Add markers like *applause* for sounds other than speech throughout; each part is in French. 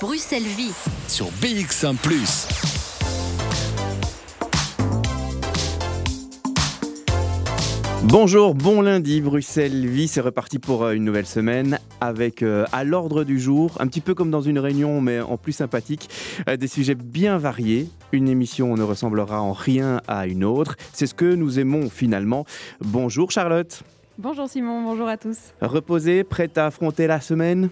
Bruxelles Vie. sur BX1 ⁇ Bonjour, bon lundi, Bruxelles Vie, c'est reparti pour euh, une nouvelle semaine avec euh, à l'ordre du jour, un petit peu comme dans une réunion mais en plus sympathique, euh, des sujets bien variés. Une émission ne ressemblera en rien à une autre, c'est ce que nous aimons finalement. Bonjour Charlotte, Bonjour Simon, bonjour à tous. reposée, prête à affronter la semaine?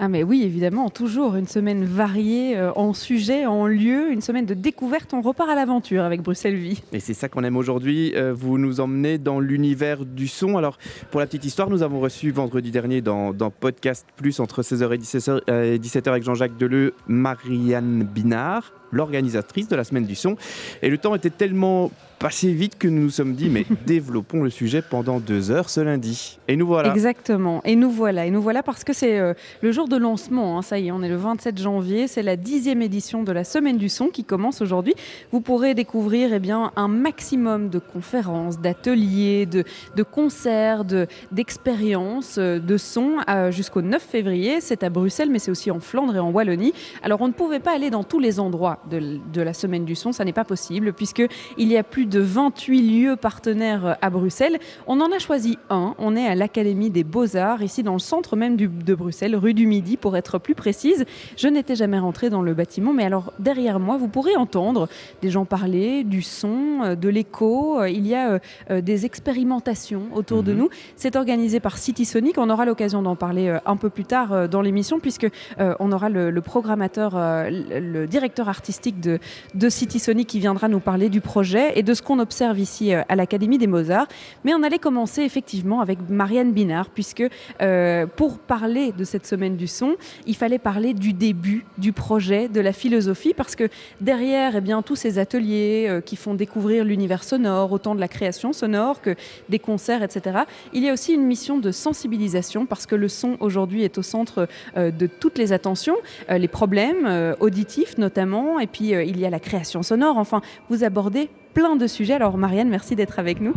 Ah mais oui, évidemment, toujours une semaine variée euh, en sujet, en lieu, une semaine de découverte. On repart à l'aventure avec Bruxelles Vie. Et c'est ça qu'on aime aujourd'hui. Euh, vous nous emmenez dans l'univers du son. Alors, pour la petite histoire, nous avons reçu vendredi dernier dans, Podcast Plus entre 16h et 17h, euh, et 17h avec Jean-Jacques Deleu, Marianne Binard, l'organisatrice de la semaine du son. Et le temps était tellement passé vite que nous nous sommes dit, mais *laughs* développons le sujet pendant deux heures ce lundi. Et nous voilà. Exactement. Et nous voilà. Et nous voilà parce que c'est euh, le jour de lancement. hein. Ça y est, on est le 27 janvier. C'est la dixième édition de la Semaine du Son qui commence aujourd'hui. Vous pourrez découvrir eh bien, un maximum de conférences, d'ateliers, de, de concerts, de- d'expériences, euh, de son euh, jusqu'au 9 février. C'est à Bruxelles, mais c'est aussi en Flandre et en Wallonie. Alors, on ne pouvait pas aller dans tous les endroits de, de la Semaine du Son. Ça n'est pas possible puisque il y a plus de 28 lieux partenaires euh, à Bruxelles. On en a choisi un. On est à l'Académie des Beaux-Arts, ici dans le centre même du- de Bruxelles, rue du Midi pour être plus précise. Je n'étais jamais rentrée dans le bâtiment, mais alors derrière moi, vous pourrez entendre des gens parler, du son, euh, de l'écho. Euh, Il y a euh, des expérimentations autour de Mhm. nous. C'est organisé par City Sonic. On aura l'occasion d'en parler euh, un peu plus tard euh, dans l'émission, puisque on aura le, le programmateur, le, le directeur artistique de, de City Sonic qui viendra nous parler du projet et de ce qu'on observe ici euh, à l'Académie des Beaux-Arts. Mais on allait commencer effectivement avec Marianne Binard, puisque euh, pour parler de cette semaine du son, il fallait parler du début du projet, de la philosophie, parce que derrière eh bien, tous ces ateliers euh, qui font découvrir l'univers sonore, autant de la création sonore que des concerts, etc., il y a aussi une mission de sensibilisation, parce que le son aujourd'hui est au centre de toutes les attentions, les problèmes auditifs notamment, et puis il y a la création sonore. Enfin, vous abordez plein de sujets. Alors Marianne, merci d'être avec nous.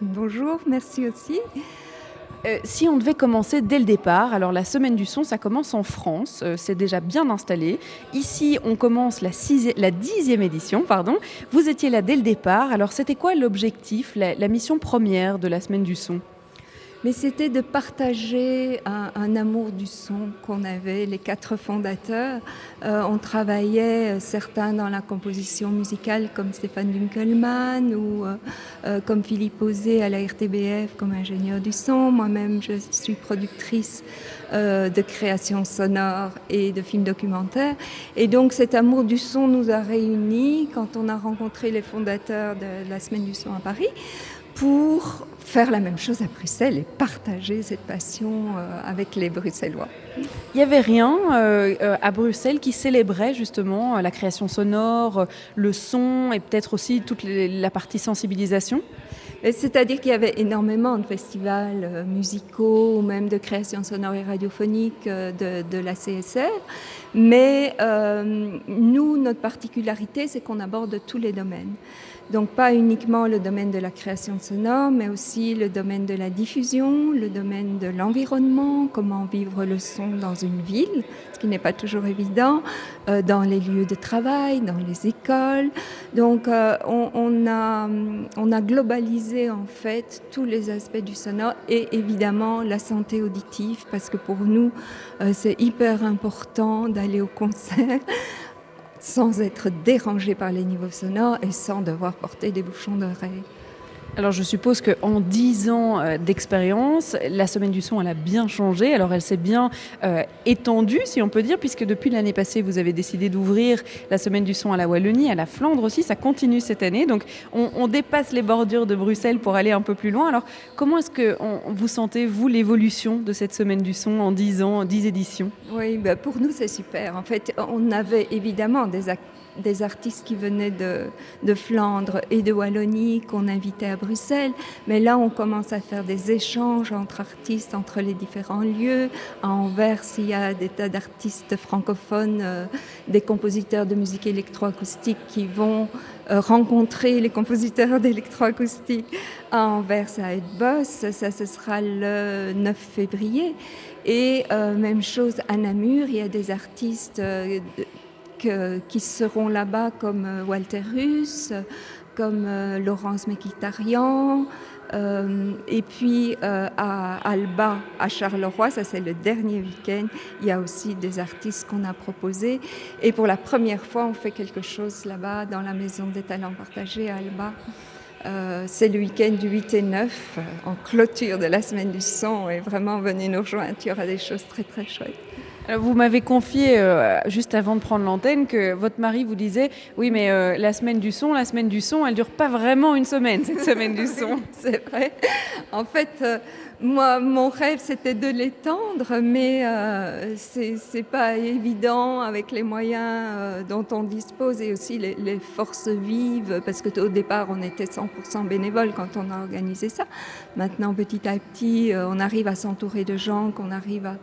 Bonjour, merci aussi. Euh, si on devait commencer dès le départ, alors la semaine du son, ça commence en France, euh, c'est déjà bien installé. Ici, on commence la, dixième édition, pardon. Vous étiez là dès le départ. Alors, c'était quoi l'objectif, la, la mission première de la semaine du son? Mais c'était de partager un, un amour du son qu'on avait, les quatre fondateurs. Euh, on travaillait, euh, certains dans la composition musicale, comme Stéphane Dunkelmann, ou euh, euh, comme Philippe Osé à la RTBF, comme ingénieur du son. Moi-même, je suis productrice euh, de création sonore et de films documentaires. Et donc, cet amour du son nous a réunis quand on a rencontré les fondateurs de la Semaine du son à Paris pour faire la même chose à Bruxelles et partager cette passion euh, avec les Bruxellois. Il n'y avait rien euh, euh, à Bruxelles qui célébrait justement la création sonore, le son et peut-être aussi toute la partie sensibilisation? C'est-à-dire qu'il y avait énormément de festivals musicaux ou même de création sonore et radiophonique de, de la CSR. Mais euh, nous, notre particularité, c'est qu'on aborde tous les domaines. Donc pas uniquement le domaine de la création sonore, mais aussi le domaine de la diffusion, le domaine de l'environnement, comment vivre le son dans une ville, ce qui n'est pas toujours évident, euh, dans les lieux de travail, dans les écoles. Donc euh, on, a globalisé en fait tous les aspects du sonore et évidemment la santé auditive, parce que pour nous, euh, c'est hyper important d'aller au concert sans être dérangé par les niveaux sonores et sans devoir porter des bouchons d'oreilles. Alors je suppose qu'en 10 ans euh, d'expérience, la semaine du son, elle a bien changé. Alors elle s'est bien euh, étendue, si on peut dire, puisque depuis l'année passée, vous avez décidé d'ouvrir la semaine du son à la Wallonie, à la Flandre aussi. Ça continue cette année. Donc on, dépasse les bordures de Bruxelles pour aller un peu plus loin. Alors comment est-ce que vous sentez, vous, l'évolution de cette semaine du son en 10 ans, en 10 éditions? Oui, ben pour nous c'est super. En fait, on avait évidemment des, ac- des artistes qui venaient de, Flandre et de Wallonie qu'on invitait à Bruxelles. Mais là, on commence à faire des échanges entre artistes, entre les différents lieux. À Anvers, il y a des tas d'artistes francophones, euh, des compositeurs de musique électroacoustique qui vont euh, rencontrer les compositeurs *laughs* d'électroacoustique à Anvers, à Edbos. Ça, ce sera le 9 février. Et euh, même chose à Namur, il y a des artistes euh, qui seront là-bas comme euh, Walter Russ, comme Laurence Mekitarian. et puis à Alba, à Charleroi, ça c'est le dernier week-end, il y a aussi des artistes qu'on a proposés. Et pour la première fois, on fait quelque chose là-bas dans la Maison des Talents Partagés à Alba. Euh, c'est le week-end du 8 et 9, euh, en clôture de la semaine du son. Et vraiment, venez nous rejoindre, il y aura des choses très très chouettes. Vous m'avez confié euh, juste avant de prendre l'antenne que votre mari vous disait oui mais la semaine du son, la semaine du son, elle dure pas vraiment une semaine cette semaine du son. *laughs* c'est vrai. En fait, moi, mon rêve, c'était de l'étendre, mais euh, c'est pas évident avec les moyens euh, dont on dispose et aussi les, les forces vives, parce que au départ, on était 100% bénévoles quand on a organisé ça. Maintenant, petit à petit, euh, on arrive à s'entourer de gens qu'on arrive à,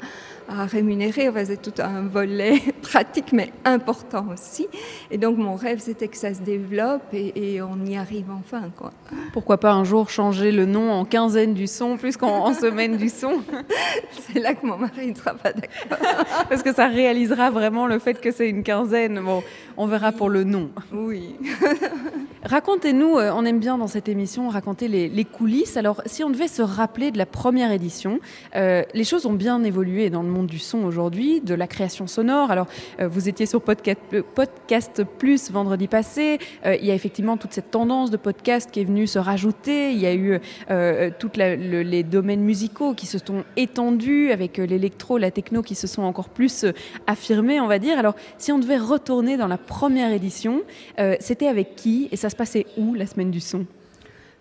à rémunérer. Enfin, c'est tout un volet *laughs* pratique, mais important aussi. Et donc, mon rêve, c'était que ça se développe et, et, on y arrive enfin. Quoi. Pourquoi pas un jour changer le nom en quinzaine du son, plus qu'en en semaine du son? *laughs* C'est là que mon mari ne sera pas d'accord. *laughs* Parce que ça réalisera vraiment le fait que c'est une quinzaine. Bon, on verra pour le nom. Oui. Racontez-nous, euh, on aime bien dans cette émission raconter les, les, coulisses. Alors, si on devait se rappeler de la première édition, euh, les choses ont bien évolué dans le monde du son aujourd'hui, de la création sonore. Alors, euh, vous étiez sur podcast, euh, podcast, Plus vendredi passé. Euh, il y a effectivement toute cette tendance de podcast qui est venue se rajouter. Il y a eu tous le, les domaines musicaux qui se sont étendus avec l'électro, la techno qui se sont encore plus affirmés, on va dire. Alors, si on devait retourner dans la première édition, c'était avec qui et ça se passait où la semaine du son?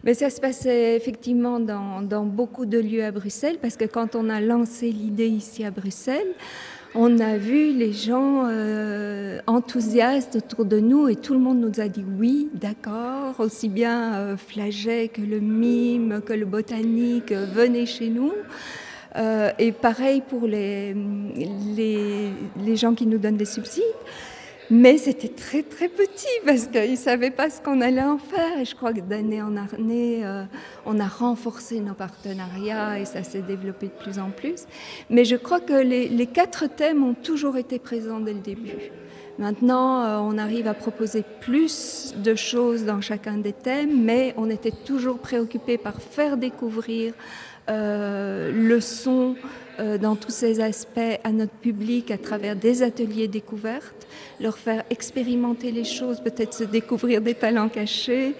Mais ça se passait effectivement dans, beaucoup de lieux à Bruxelles, parce que quand on a lancé l'idée ici à Bruxelles, on a vu les gens euh, enthousiastes autour de nous et tout le monde nous a dit oui, d'accord, aussi bien euh, Flaget que le mime, que le botanique, euh, venez chez nous. Euh, et pareil pour les gens qui nous donnent des subsides. Mais c'était très très petit parce qu'ils ne savaient pas ce qu'on allait en faire. Et je crois que d'année en année, euh, on a renforcé nos partenariats et ça s'est développé de plus en plus. Mais je crois que les, quatre thèmes ont toujours été présents dès le début. Maintenant, euh, on arrive à proposer plus de choses dans chacun des thèmes, mais on était toujours préoccupé par faire découvrir euh, le son euh, dans tous ces aspects à notre public à travers des ateliers découvertes, leur faire expérimenter les choses, peut-être se découvrir des talents cachés.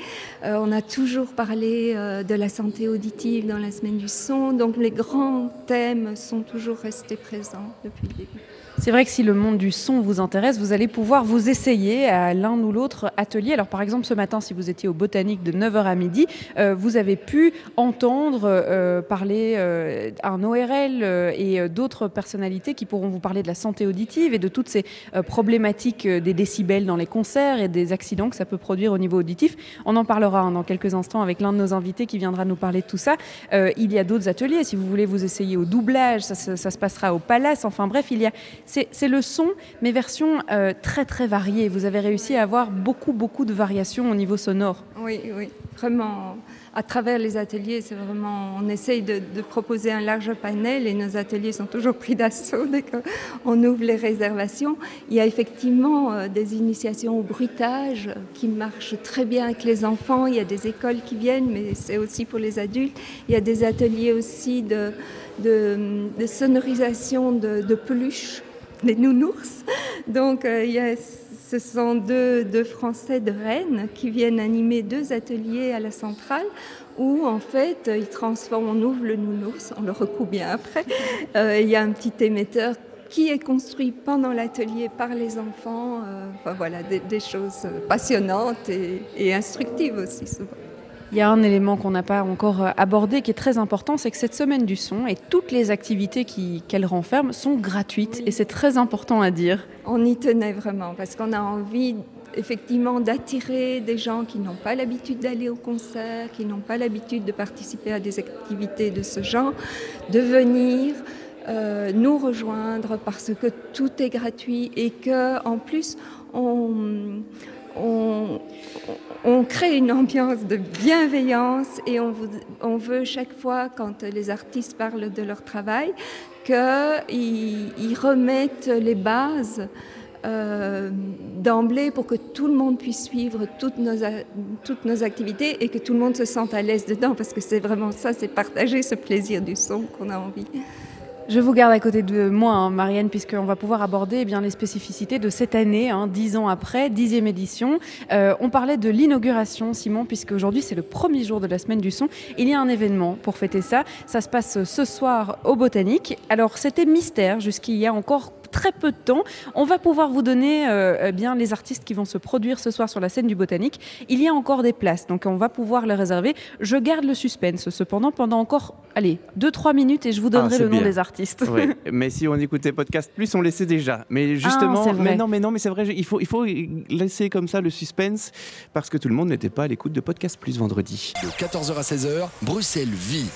Euh, on a toujours parlé euh, de la santé auditive dans la semaine du son, donc les grands thèmes sont toujours restés présents depuis le début. C'est vrai que si le monde du son vous intéresse, vous allez pouvoir vous essayer à l'un ou l'autre atelier. Alors par exemple ce matin, si vous étiez au Botanique de 9h à midi, euh, vous avez pu entendre euh, parler euh, un ORL et d'autres personnalités qui pourront vous parler de la santé auditive et de toutes ces problématiques des décibels dans les concerts et des accidents que ça peut produire au niveau auditif. On en parlera hein, dans quelques instants avec l'un de nos invités qui viendra nous parler de tout ça. Il y a d'autres ateliers, si vous voulez vous essayer au doublage, ça, ça se passera au Palace. Enfin bref, il y a c'est le son, mais version euh, très très variée. Vous avez réussi à avoir beaucoup beaucoup de variations au niveau sonore. Oui, oui, vraiment. À travers les ateliers, c'est vraiment, on essaye de, proposer un large panel et nos ateliers sont toujours pris d'assaut dès qu'on ouvre les réservations. Il y a effectivement euh, des initiations au bruitage qui marchent très bien avec les enfants. Il y a des écoles qui viennent, mais c'est aussi pour les adultes. Il y a des ateliers aussi de sonorisation de, de peluches des nounours. Donc euh, il y a, ce sont deux, deux Français de Rennes qui viennent animer deux ateliers à la centrale où en fait ils transforment, on ouvre le nounours, on le recoue bien après. Euh, il y a un petit émetteur qui est construit pendant l'atelier par les enfants. Euh, enfin voilà, des, choses passionnantes et instructives aussi souvent. Il y a un élément qu'on n'a pas encore euh, abordé qui est très important, c'est que cette semaine du son et toutes les activités qu'elle qu renferme sont gratuites et c'est très important à dire. On y tenait vraiment parce qu'on a envie effectivement d'attirer des gens qui n'ont pas l'habitude d'aller au concert, qui n'ont pas l'habitude de participer à des activités de ce genre, de venir euh, nous rejoindre parce que tout est gratuit et que en plus on, on, crée une ambiance de bienveillance et on, veut chaque fois, quand les artistes parlent de leur travail, qu'ils ils remettent les bases euh, d'emblée pour que tout le monde puisse suivre toutes nos, toutes nos activités et que tout le monde se sente à l'aise dedans, parce que c'est vraiment ça, c'est partager ce plaisir du son qu'on a envie. Je vous garde à côté de moi, hein, Marianne, puisqu'on va pouvoir aborder eh bien, les spécificités de cette année, hein, dix ans après, dixième édition. Euh, on parlait de l'inauguration, Simon, puisque aujourd'hui c'est le premier jour de la semaine du son. Il y a un événement pour fêter ça. Ça se passe ce soir au Botanique. Alors c'était mystère jusqu'il y a encore très peu de temps. On va pouvoir vous donner euh, eh bien les artistes qui vont se produire ce soir sur la scène du Botanique. Il y a encore des places, donc on va pouvoir les réserver. Je garde le suspense cependant pendant encore, allez, 2-3 minutes et je vous donnerai ah, le nom des artistes. *laughs* mais si on écoutait Podcast Plus, on laissait déjà. Mais ah, justement, mais non, mais non, mais c'est vrai, il faut, il faut laisser comme ça le suspense parce que tout le monde n'était pas à l'écoute de Podcast Plus vendredi. De 14h à 16h, Bruxelles vit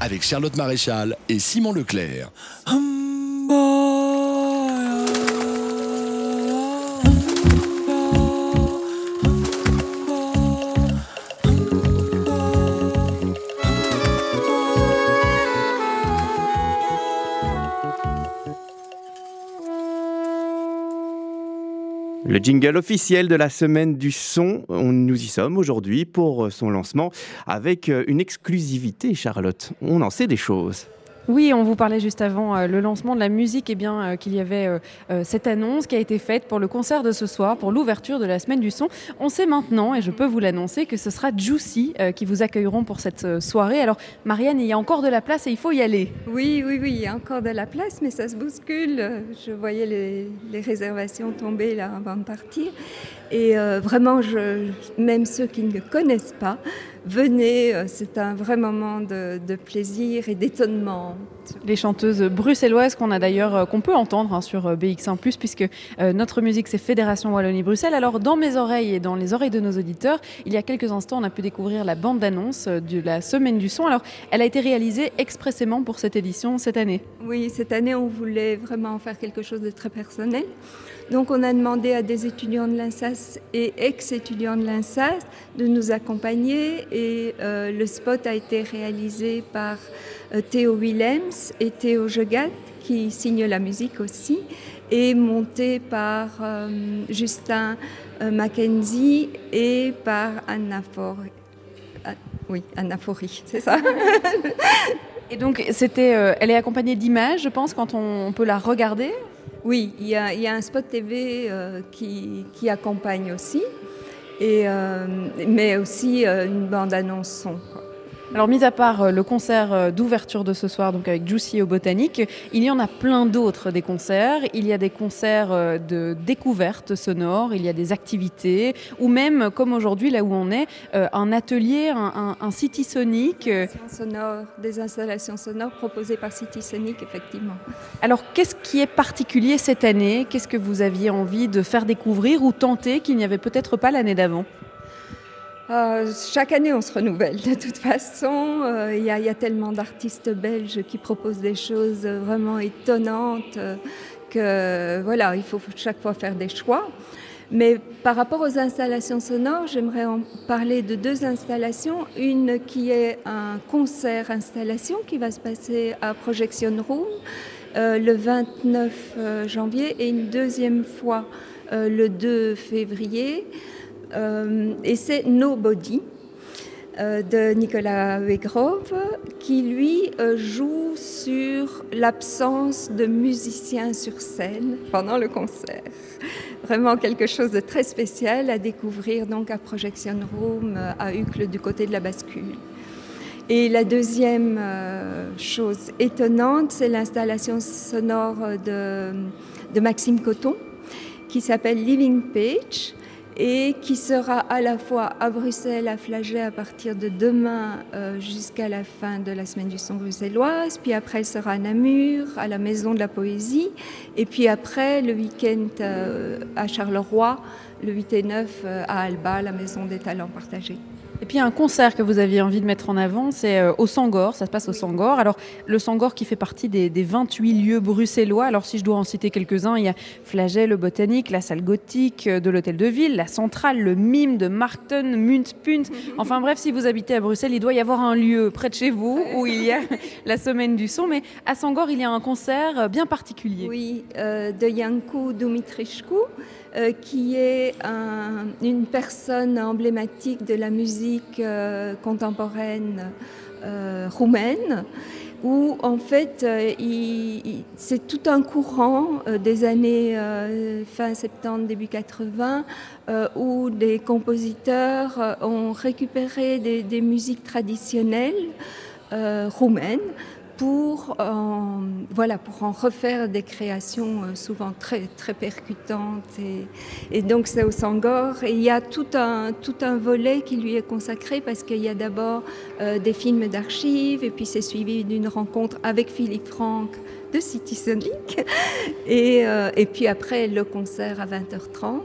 avec Charlotte Maréchal et Simon Leclerc. Hum, Le jingle officiel de la semaine du son, nous y sommes aujourd'hui pour son lancement avec euh, une exclusivité, Charlotte. On en sait des choses. Oui, on vous parlait juste avant euh, le lancement de la musique, et eh bien euh, qu'il y avait euh, cette annonce qui a été faite pour le concert de ce soir, pour l'ouverture de la semaine du son. On sait maintenant, et je peux vous l'annoncer, que ce sera Juicy qui vous accueilleront pour cette soirée. Alors, Marianne, il y a encore de la place et il faut y aller. Oui, oui, oui, il y a encore de la place, mais ça se bouscule. Je voyais les, réservations tomber là avant de partir. Et vraiment, même ceux qui ne connaissent pas, venez, euh, c'est un vrai moment de, plaisir et d'étonnement. Les chanteuses bruxelloises qu'on a d'ailleurs, euh, qu'on peut entendre hein, sur euh, BX1+, puisque notre musique c'est Fédération Wallonie-Bruxelles. Alors dans mes oreilles et dans les oreilles de nos auditeurs, il y a quelques instants, on a pu découvrir la bande d'annonce de la Semaine du Son. Alors elle a été réalisée expressément pour cette édition cette année. Oui, cette année on voulait vraiment faire quelque chose de très personnel. Donc on a demandé à des étudiants de l'INSAS et ex-étudiants de l'INSAS de nous accompagner et euh, le spot a été réalisé par euh, Théo Willems et Théo Jegat qui signent la musique aussi et monté par euh, Justin Mackenzie et par Anna. Ah, oui, Anna Fori, c'est ça. et donc, c'était, elle est accompagnée d'images, je pense, quand on peut la regarder? Oui, il y, a, un spot TV euh, qui, accompagne aussi, et, euh, mais aussi euh, une bande-annonce son. Alors, mis à part euh, le concert euh, d'ouverture de ce soir, donc avec Juicy au Botanique, il y en a plein d'autres des concerts. Il y a des concerts euh, de découverte sonore, il y a des activités, ou même, comme aujourd'hui, là où on est, un atelier, un, City Sonic. Sonore, des installations sonores proposées par City Sonic, effectivement. Alors, qu'est-ce qui est particulier cette année? Qu'est-ce que vous aviez envie de faire découvrir ou tenter qu'il n'y avait peut-être pas l'année d'avant? Euh, chaque année, on se renouvelle de toute façon. Euh, il y, a tellement d'artistes belges qui proposent des choses vraiment étonnantes euh, que voilà, il faut chaque fois faire des choix. Mais par rapport aux installations sonores, j'aimerais en parler de deux installations. Une qui est un concert installation qui va se passer à Projection Room le 29 janvier et une deuxième fois le 2 février. Euh, et c'est Nobody euh, de Nicolas Wegrove qui lui euh, joue sur l'absence de musiciens sur scène pendant le concert. Vraiment quelque chose de très spécial à découvrir donc à Projection Room à Uccle du côté de la bascule. Et la deuxième chose étonnante, c'est l'installation sonore de, de Maxime Coton qui s'appelle Living Page et qui sera à la fois à Bruxelles, à Flagey à partir de demain euh, jusqu'à la fin de la semaine du son bruxelloise, puis après elle sera à Namur, à la Maison de la Poésie, et puis après le week-end euh, à Charleroi, le 8 et 9 euh, à Alba, la Maison des Talents Partagés. Et puis un concert que vous aviez envie de mettre en avant, c'est euh, au Sangor, ça se passe au Sangor. Alors le Sangor qui fait partie des, 28 lieux bruxellois, alors si je dois en citer quelques-uns, il y a Flagey, le Botanique, la salle gothique euh, de l'Hôtel de Ville, la Centrale, le Mime de Markton, Muntpunt. *laughs* Enfin bref, si vous habitez à Bruxelles, il doit y avoir un lieu près de chez vous où il y a *laughs* la semaine du son. Mais à Sangor, il y a un concert euh, bien particulier. Oui, de Yanko Dumitrichku. Euh, qui est une personne emblématique de la musique euh, contemporaine euh, roumaine, où en fait c'est tout un courant des années fin 70, début 80, où des compositeurs ont récupéré des musiques traditionnelles roumaines pour en, voilà, pour en refaire des créations euh, souvent très, très percutantes. Et, donc c'est au Sangor. Et il y a tout un, tout un volet qui lui est consacré parce qu'il y a d'abord euh, des films d'archives et puis c'est suivi d'une rencontre avec Philippe Franck de Citizen League. *laughs* Et, euh, et puis après le concert à 20h30.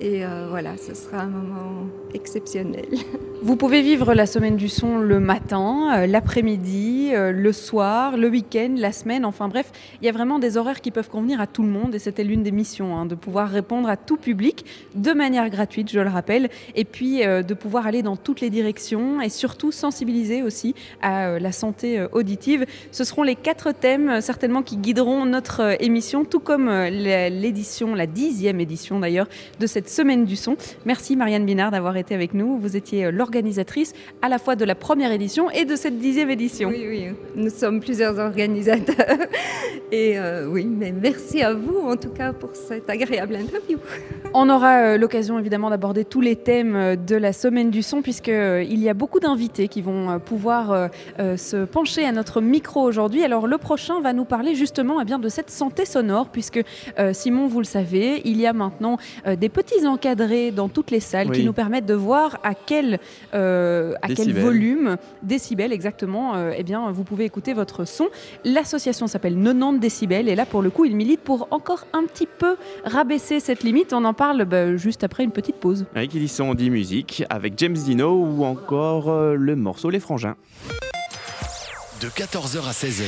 Et voilà, ce sera un moment exceptionnel. *laughs* Vous pouvez vivre la semaine du son le matin, euh, l'après-midi, euh, le soir, le week-end, la semaine, enfin bref, il y a vraiment des horaires qui peuvent convenir à tout le monde et c'était l'une des missions, hein, de pouvoir répondre à tout public de manière gratuite, je le rappelle, et puis euh, de pouvoir aller dans toutes les directions et surtout sensibiliser aussi à la santé auditive. Ce seront les quatre thèmes certainement qui guideront notre émission, tout comme l'édition, la dixième édition d'ailleurs, de cette semaine du son. Merci Marianne Binard d'avoir été avec nous. Vous étiez organisatrice à la fois de la première édition et de cette dixième édition. Oui, oui, nous sommes plusieurs organisateurs. *laughs* Et euh, oui, mais merci à vous en tout cas pour cette agréable interview. *laughs* On aura euh, l'occasion évidemment d'aborder tous les thèmes euh, de la semaine du son puisqu'il y a beaucoup d'invités qui vont pouvoir se pencher à notre micro aujourd'hui. Alors le prochain va nous parler justement eh bien, de cette santé sonore puisque Simon, vous le savez, il y a maintenant des petits encadrés dans toutes les salles qui nous permettent de voir à quel euh, à quel volume, décibels exactement, euh, eh bien, vous pouvez écouter votre son. L'association s'appelle 90 décibels et là, pour le coup, il milite pour encore un petit peu rabaisser cette limite. On en parle bah, juste après une petite pause. Avec Edison dit musique, avec James Dino ou encore euh, le morceau Les Frangins. De 14h à 16h,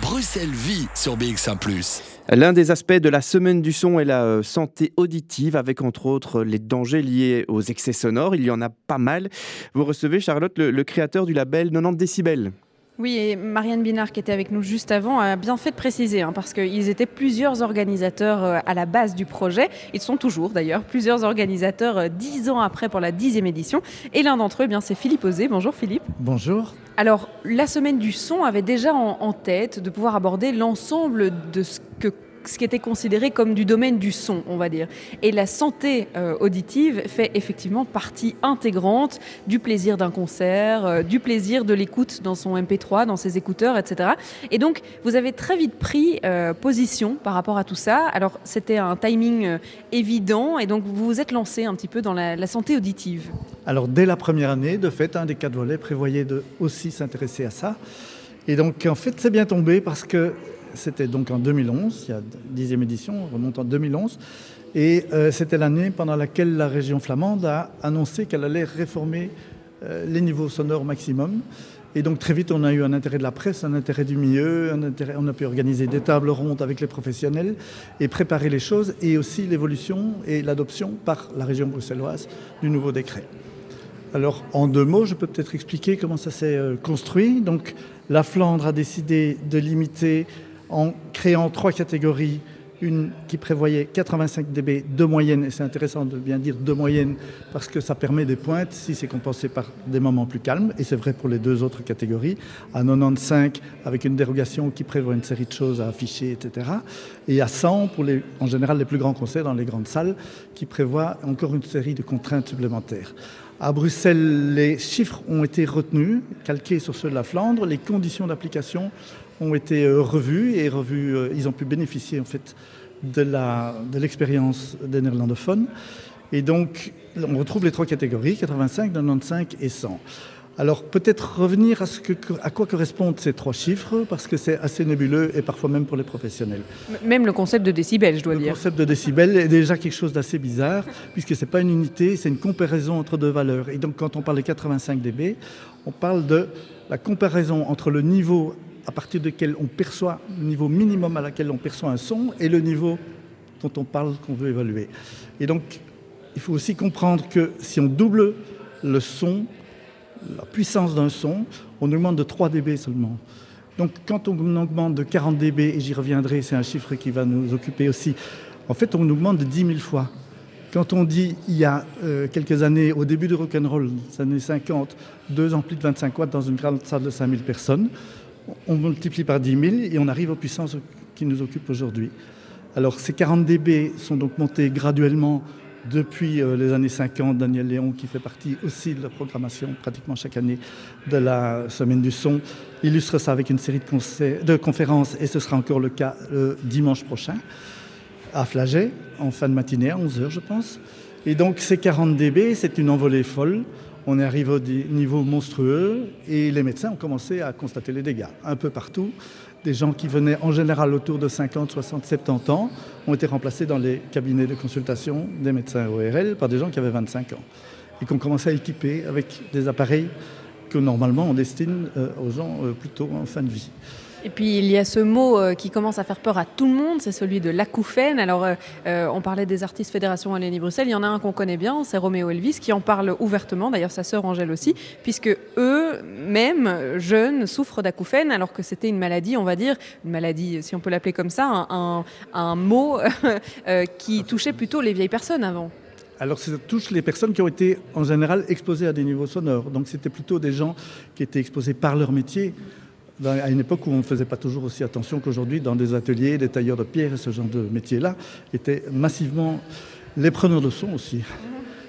Bruxelles vit sur BX1 ⁇ L'un des aspects de la semaine du son est la euh, santé auditive, avec entre autres les dangers liés aux excès sonores. Il y en a pas mal. Vous recevez, Charlotte, le, créateur du label 90 décibels. Oui, et Marianne Binard, qui était avec nous juste avant, a bien fait de préciser, hein, parce qu'ils étaient plusieurs organisateurs euh, à la base du projet. Ils sont toujours d'ailleurs plusieurs organisateurs euh, dix ans après pour la dixième édition. Et l'un d'entre eux, eh bien, c'est Philippe Osé. Bonjour Philippe. Bonjour. Alors, la semaine du son avait déjà en, tête de pouvoir aborder l'ensemble de ce que ce qui était considéré comme du domaine du son, on va dire. Et la santé euh, auditive fait effectivement partie intégrante du plaisir d'un concert, euh, du plaisir de l'écoute dans son MP3, dans ses écouteurs, etc. Et donc, vous avez très vite pris euh, position par rapport à tout ça. Alors, c'était un timing évident, et donc vous vous êtes lancé un petit peu dans la, santé auditive. Alors, dès la première année, de fait, un des quatre volets prévoyait de aussi s'intéresser à ça. Et donc, en fait, c'est bien tombé parce que c'était donc en 2011, il y a dixième édition, on remonte en 2011. Et euh, c'était l'année pendant laquelle la région flamande a annoncé qu'elle allait réformer euh, les niveaux sonores maximum. Et donc très vite, on a eu un intérêt de la presse, un intérêt du milieu, un intérêt, on a pu organiser des tables rondes avec les professionnels et préparer les choses, et aussi l'évolution et l'adoption par la région bruxelloise du nouveau décret. Alors en deux mots, je peux peut-être expliquer comment ça s'est euh, construit. Donc la Flandre a décidé de limiter en créant trois catégories. Une qui prévoyait 85 dB de moyenne, et c'est intéressant de bien dire de moyenne parce que ça permet des pointes si c'est compensé par des moments plus calmes, et c'est vrai pour les deux autres catégories, à 95 avec une dérogation qui prévoit une série de choses à afficher, etc. Et à 100 pour en général les plus grands concerts dans les grandes salles qui prévoit encore une série de contraintes supplémentaires. À Bruxelles, les chiffres ont été retenus, calqués sur ceux de la Flandre. Les conditions d'application ont été euh, revus et revus, euh, ils ont pu bénéficier en fait de l'expérience de des néerlandophones. Et donc, on retrouve les trois catégories, 85, 95 et 100. Alors peut-être revenir à, ce que, à quoi correspondent ces trois chiffres, parce que c'est assez nébuleux et parfois même pour les professionnels. Même le concept de décibel, je dois dire. Le concept de décibel est déjà quelque chose d'assez bizarre, puisque ce n'est pas une unité, c'est une comparaison entre deux valeurs. Et donc quand on parle de 85 dB, on parle de la comparaison entre le niveau à partir duquel on perçoit, le niveau minimum à laquelle on perçoit un son, et le niveau dont on parle qu'on veut évaluer. Et donc, il faut aussi comprendre que si on double le son, la puissance d'un son, on augmente de 3 dB seulement. Donc quand on augmente de 40 dB, et j'y reviendrai, c'est un chiffre qui va nous occuper aussi, en fait on augmente de 10 000 fois. Quand on dit il y a euh, quelques années, au début du rock'n'roll, les années 50, deux amplis de 25 watts dans une grande salle de 5000 personnes, on multiplie par 10 000 et on arrive aux puissances qui nous occupent aujourd'hui. Alors ces 40 dB sont donc montés graduellement depuis euh, les années 50. Daniel Léon, qui fait partie aussi de la programmation pratiquement chaque année de la Semaine du Son, illustre ça avec une série de, de conférences et ce sera encore le cas le dimanche prochain à Flagey, en fin de matinée, à 11h je pense. Et donc ces 40 dB, c'est une envolée folle. On est arrivé au niveau monstrueux et les médecins ont commencé à constater les dégâts un peu partout des gens qui venaient en général autour de 50, 60, 70 ans ont été remplacés dans les cabinets de consultation des médecins ORL par des gens qui avaient 25 ans et qu'on commençait à équiper avec des appareils que normalement on destine euh, aux gens euh, plutôt en fin de vie. Et puis il y a ce mot euh, qui commence à faire peur à tout le monde, c'est celui de l'acouphène. Alors euh, euh, on parlait des artistes Fédération Wallonie-Bruxelles, il y en a un qu'on connaît bien, c'est Roméo Elvis qui en parle ouvertement, d'ailleurs sa sœur Angèle aussi, puisque eux-mêmes, jeunes, souffrent d'acouphènes alors que c'était une maladie, on va dire, une maladie, si on peut l'appeler comme ça, un mot *laughs* qui touchait plutôt les vieilles personnes avant. Alors ça touche les personnes qui ont été en général exposées à des niveaux sonores. Donc c'était plutôt des gens qui étaient exposés par leur métier à une époque où on ne faisait pas toujours aussi attention qu'aujourd'hui dans des ateliers, des tailleurs de pierre et ce genre de métiers-là, étaient massivement les preneurs de son aussi.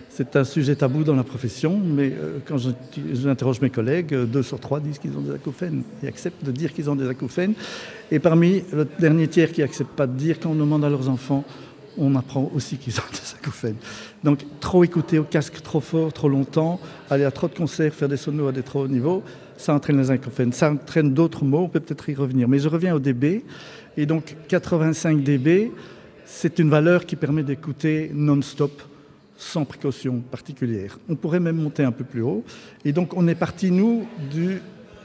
C'est un sujet tabou dans la profession, mais euh, quand j'interroge mes collègues, deux sur trois disent qu'ils ont des acouphènes et acceptent de dire qu'ils ont des acouphènes. Et parmi le dernier tiers qui n'accepte pas de dire, quand on demande à leurs enfants, on apprend aussi qu'ils ont des acouphènes. Donc trop écouter au casque trop fort, trop longtemps, aller à trop de concerts, faire des sonos à des trop hauts niveaux, ça entraîne les. Ça entraîne d'autres mots, on peut peut-être y revenir. Mais je reviens au dB. Et donc 85 dB, c'est une valeur qui permet d'écouter non-stop, sans précaution particulière. On pourrait même monter un peu plus haut. Et donc on est parti, nous,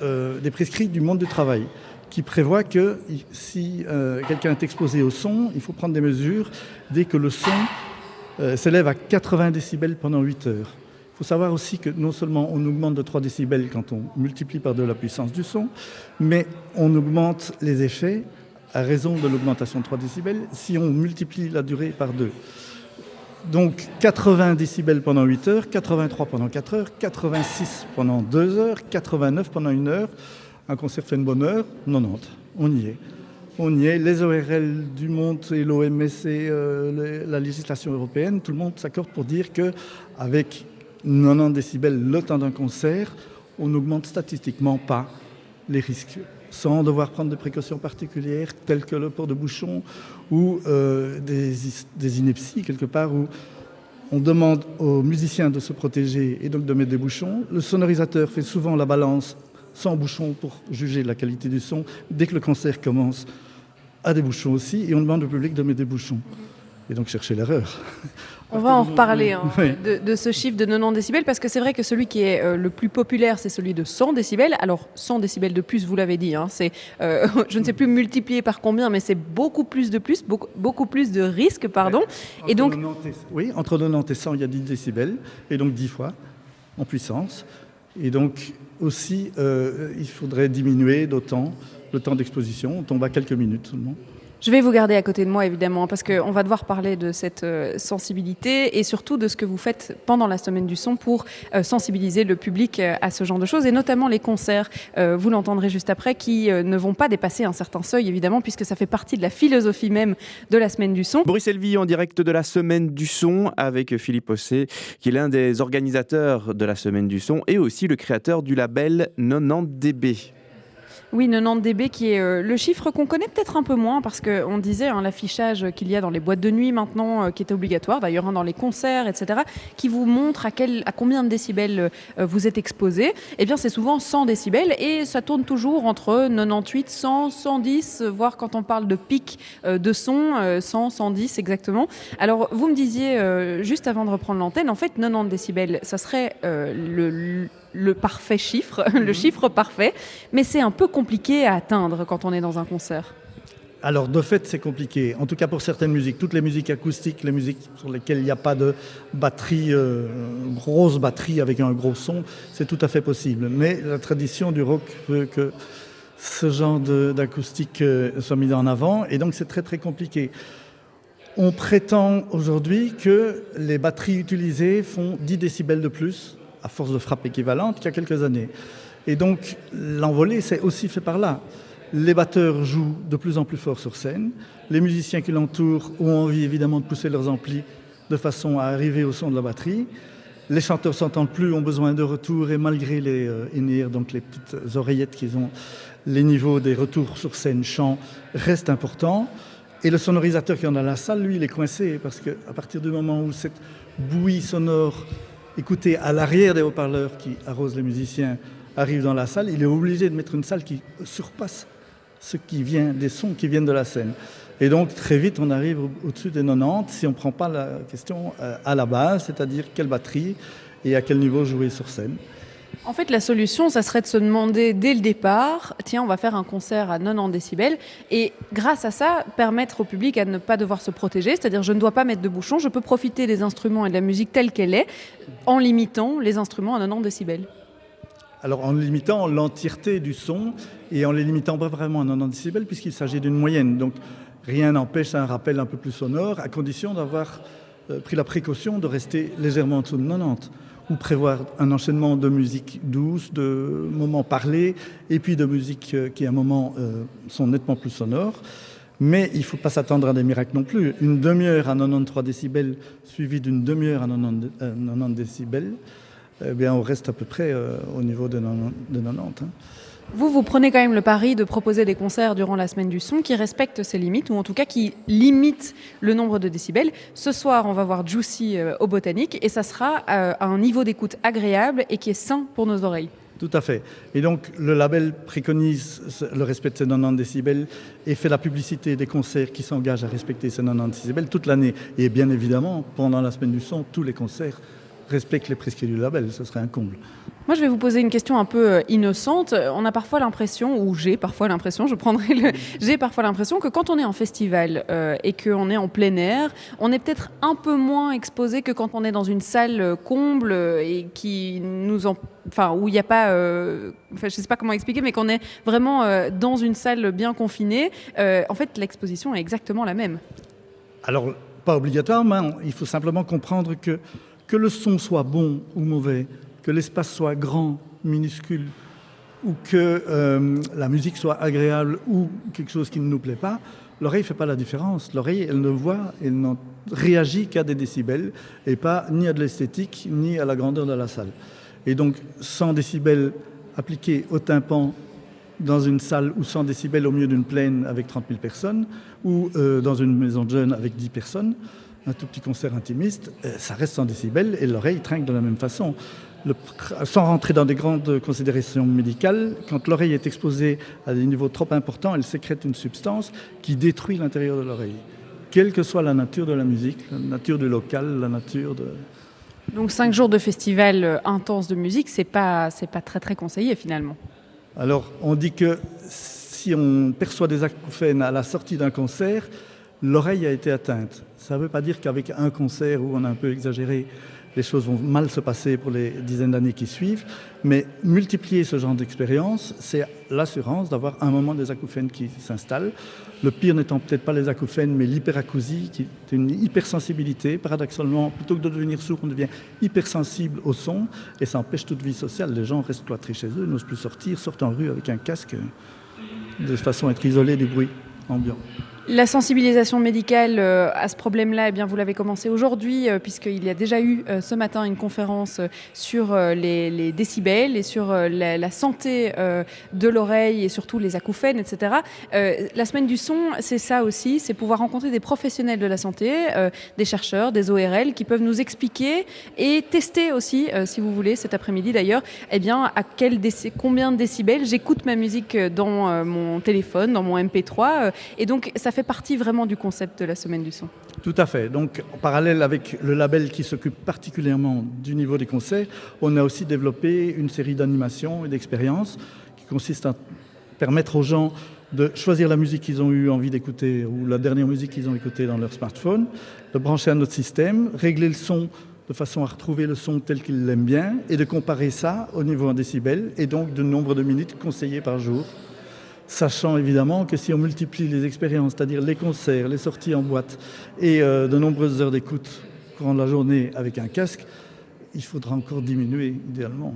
euh, des prescrits du monde du travail qui prévoit que si euh, quelqu'un est exposé au son, il faut prendre des mesures dès que le son euh, s'élève à 80 décibels pendant 8 heures. Il faut savoir aussi que non seulement on augmente de 3 décibels quand on multiplie par 2 la puissance du son, mais on augmente les effets à raison de l'augmentation de 3 décibels si on multiplie la durée par 2. Donc 80 décibels pendant 8 heures, 83 pendant 4 heures, 86 pendant 2 heures, 89 pendant 1 heure. Un concert fait une bonne heure, 90. On y est on y est. Les ORL du monde et l'OMS et euh, la législation européenne, tout le monde s'accorde pour dire que avec 90 décibels le temps d'un concert, on n'augmente statistiquement pas les risques sans devoir prendre des précautions particulières telles que le port de bouchon ou euh, des, des, inepties quelque part où on demande aux musiciens de se protéger et donc de mettre des bouchons. Le sonorisateur fait souvent la balance sans bouchon pour juger la qualité du son. Dès que le concert commence, à des bouchons aussi, et on demande au public de mettre des bouchons. Et donc chercher l'erreur. *laughs* On va en reparler hein, de, ce chiffre de 90 décibels parce que c'est vrai que celui qui est euh, le plus populaire, c'est celui de 100 décibels. Alors 100 décibels de plus, vous l'avez dit, hein, c'est, euh, *laughs* je ne sais plus multiplier par combien, mais c'est beaucoup plus de plus, beaucoup, beaucoup plus de risques, pardon. Et donc, oui, entre 90 et 100, il y a 10 décibels, et donc 10 fois en puissance. Et donc aussi, euh, il faudrait diminuer d'autant le temps d'exposition. On tombe à quelques minutes seulement. Je vais vous garder à côté de moi, évidemment, parce qu'on va devoir parler de cette euh, sensibilité et surtout de ce que vous faites pendant la semaine du son pour euh, sensibiliser le public euh, à ce genre de choses, et notamment les concerts, vous l'entendrez juste après, qui ne vont pas dépasser un certain seuil, évidemment, puisque ça fait partie de la philosophie même de la semaine du son. Bruxelles Vie en direct de la semaine du son avec Philippe Ossé, qui est l'un des organisateurs de la semaine du son et aussi le créateur du label 90dB. Oui, 90 dB qui est euh, le chiffre qu'on connaît peut-être un peu moins parce qu'on disait hein, l'affichage qu'il y a dans les boîtes de nuit maintenant euh, qui est obligatoire, d'ailleurs hein, dans les concerts, etc., qui vous montre à combien de décibels euh, vous êtes exposé. Eh bien, c'est souvent 100 décibels et ça tourne toujours entre 98, 100, 110, voire quand on parle de pic de son, 100, 110 exactement. Alors, vous me disiez juste avant de reprendre l'antenne, en fait, 90 décibels, ça serait le le parfait chiffre, *laughs* le mhm. chiffre parfait, mais c'est un peu compliqué à atteindre quand on est dans un concert. Alors de fait c'est compliqué, en tout cas pour certaines musiques, toutes les musiques acoustiques, les musiques sur lesquelles il n'y a pas de batterie, euh, grosse batterie avec un gros son, c'est tout à fait possible. Mais la tradition du rock veut que ce genre d'acoustique euh, soit mis en avant et donc c'est très très compliqué. On prétend aujourd'hui que les batteries utilisées font 10 décibels de plus à force de frappe équivalente qu'il y a quelques années. Et donc l'envolée, c'est aussi fait par là. Les batteurs jouent de plus en plus fort sur scène. Les musiciens qui l'entourent ont envie évidemment de pousser leurs amplis de façon à arriver au son de la batterie. Les chanteurs s'entendent plus, ont besoin de retours et malgré les euh, donc les petites oreillettes qu'ils ont, les niveaux des retours sur scène chant restent importants. Et le sonorisateur qui en a la salle, lui, il est coincé parce qu'à partir du moment où cette bouillie sonore écouter à l'arrière des haut-parleurs qui arrosent les musiciens arrive dans la salle, il est obligé de mettre une salle qui surpasse ce qui vient des sons qui viennent de la scène. Et donc très vite on arrive au-dessus des 90 si on ne prend pas la question euh, à la base, c'est-à-dire quelle batterie et à quel niveau jouer sur scène. En fait, la solution, ça serait de se demander dès le départ, tiens, on va faire un concert à 90 décibels, et grâce à ça, permettre au public à ne pas devoir se protéger, c'est-à-dire je ne dois pas mettre de bouchon, je peux profiter des instruments et de la musique telle qu'elle est, en limitant les instruments à 90 décibels. Alors en limitant l'entièreté du son, et en les limitant pas vraiment à 90 décibels, puisqu'il s'agit d'une moyenne. Donc rien n'empêche un rappel un peu plus sonore, à condition d'avoir euh, pris la précaution de rester légèrement en dessous de 90 ou prévoir un enchaînement de musique douce, de moments parlés, et puis de musique euh, qui à un moment euh, sont nettement plus sonores. Mais il ne faut pas s'attendre à des miracles non plus. Une demi-heure à 93 décibels suivie d'une demi-heure à 90, 90 euh, décibels, eh bien, on reste à peu près au niveau de 90. Vous, vous prenez quand même le pari de proposer des concerts durant la semaine du son qui respectent ces limites, ou en tout cas qui limitent le nombre de décibels. Ce soir, on va voir Juicy euh, au Botanique, et ça sera euh, à un niveau d'écoute agréable et qui est sain pour nos oreilles. Tout à fait. Et donc, le label préconise le respect de ces 90 décibels et fait la publicité des concerts qui s'engagent à respecter ces 90 décibels toute l'année. Et bien évidemment, pendant la semaine du son, tous les concerts respectent les prescrits du label. Ce serait un comble. Moi, je vais vous poser une question un peu euh, innocente. On a parfois l'impression, ou j'ai parfois l'impression, je prendrai le, *laughs* j'ai parfois l'impression que quand on est en festival euh, et qu'on est en plein air, on est peut-être un peu moins exposé que quand on est dans une salle euh, comble et qui nous en, enfin où il n'y a pas, enfin je sais pas comment expliquer, mais qu'on est vraiment dans une salle bien confinée. en fait, l'exposition est exactement la même. Alors, pas obligatoirement. Il faut simplement comprendre que que le son soit bon ou mauvais que l'espace soit grand, minuscule, ou que euh, la musique soit agréable ou quelque chose qui ne nous plaît pas, l'oreille ne fait pas la différence. L'oreille, elle ne voit, elle ne réagit qu'à des décibels et pas ni à de l'esthétique ni à la grandeur de la salle. Et donc 100 décibels appliqués au tympan dans une salle ou 100 décibels au milieu d'une plaine avec 30 000 personnes ou euh, dans une maison de jeunes avec 10 personnes, un tout petit concert intimiste, euh, ça reste 100 décibels et l'oreille trinque de la même façon sans rentrer dans des grandes considérations médicales, quand l'oreille est exposée à des niveaux trop importants, elle sécrète une substance qui détruit l'intérieur de l'oreille, quelle que soit la nature de la musique, la nature du local, la nature de... Donc cinq jours de festival euh, intense de musique, c'est pas c'est pas très très conseillé finalement. Alors on dit que si on perçoit des acouphènes à la sortie d'un concert, l'oreille a été atteinte. Ça ne veut pas dire qu'avec un concert où on a un peu exagéré, les choses vont mal se passer pour les dizaines d'années qui suivent. Mais multiplier ce genre d'expérience, c'est l'assurance d'avoir un moment des acouphènes qui s'installent. Le pire n'étant peut-être pas les acouphènes, mais l'hyperacousie, qui est une hypersensibilité. Paradoxalement, plutôt que de devenir sourd, on devient hypersensible au son et ça empêche toute vie sociale. Les gens restent cloîtrés chez eux, n'osent plus sortir, sortent en rue avec un casque de façon à être isolés du bruit ambiant. La sensibilisation médicale euh, à ce problème-là, eh bien, vous l'avez commencé aujourd'hui, euh, puisqu'il y a déjà eu euh, ce matin une conférence sur les, décibels et sur la, santé de l'oreille et surtout les acouphènes, etc. la semaine du son, c'est ça aussi, c'est pouvoir rencontrer des professionnels de la santé, des chercheurs, des ORL, qui peuvent nous expliquer et tester aussi, si vous voulez, cet après-midi d'ailleurs, eh bien, à combien de décibels j'écoute ma musique dans mon téléphone, dans mon MP3, et donc ça fait partie vraiment du concept de la semaine du son. Tout à fait. Donc, en parallèle avec le label qui s'occupe particulièrement du niveau des concerts, on a aussi développé une série d'animations et d'expériences qui consistent à permettre aux gens de choisir la musique qu'ils ont eu envie d'écouter ou la dernière musique qu'ils ont écoutée dans leur smartphone, de brancher à notre système, régler le son de façon à retrouver le son tel qu'ils l'aiment bien et de comparer ça au niveau en décibels et donc du nombre de minutes conseillées par jour sachant évidemment que si on multiplie les expériences, c'est-à-dire les concerts, les sorties en boîte et euh, de nombreuses heures d'écoute courant de la journée avec un casque, il faudra encore diminuer idéalement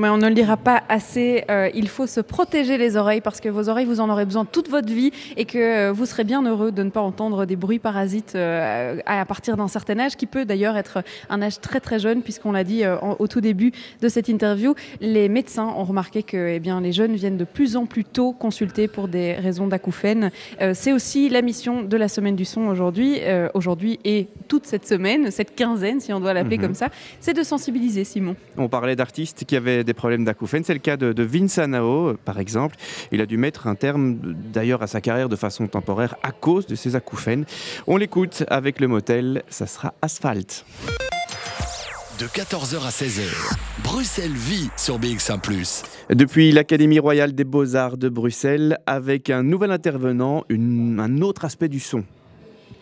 mais on ne le dira pas assez. Euh, il faut se protéger les oreilles parce que vos oreilles, vous en aurez besoin toute votre vie et que euh, vous serez bien heureux de ne pas entendre des bruits parasites euh, à partir d'un certain âge, qui peut d'ailleurs être un âge très très jeune, puisqu'on l'a dit au tout début de cette interview. Les médecins ont remarqué que eh bien, les jeunes viennent de plus en plus tôt consulter pour des raisons d'acouphènes. C'est aussi la mission de la semaine du son aujourd'hui, aujourd'hui et toute cette semaine, cette quinzaine, si on doit l'appeler mhm. comme ça, c'est de sensibiliser Simon. On parlait d'artistes qui avaient des problèmes d'acouphènes. C'est le cas de, de Vince Anao, par exemple. Il a dû mettre un terme d'ailleurs à sa carrière de façon temporaire à cause de ses acouphènes. On l'écoute avec le motel, ça sera Asphalte. De 14h à 16h, Bruxelles vit sur BX1 ⁇ Depuis l'Académie royale des beaux-arts de Bruxelles, avec un nouvel intervenant, un autre aspect du son.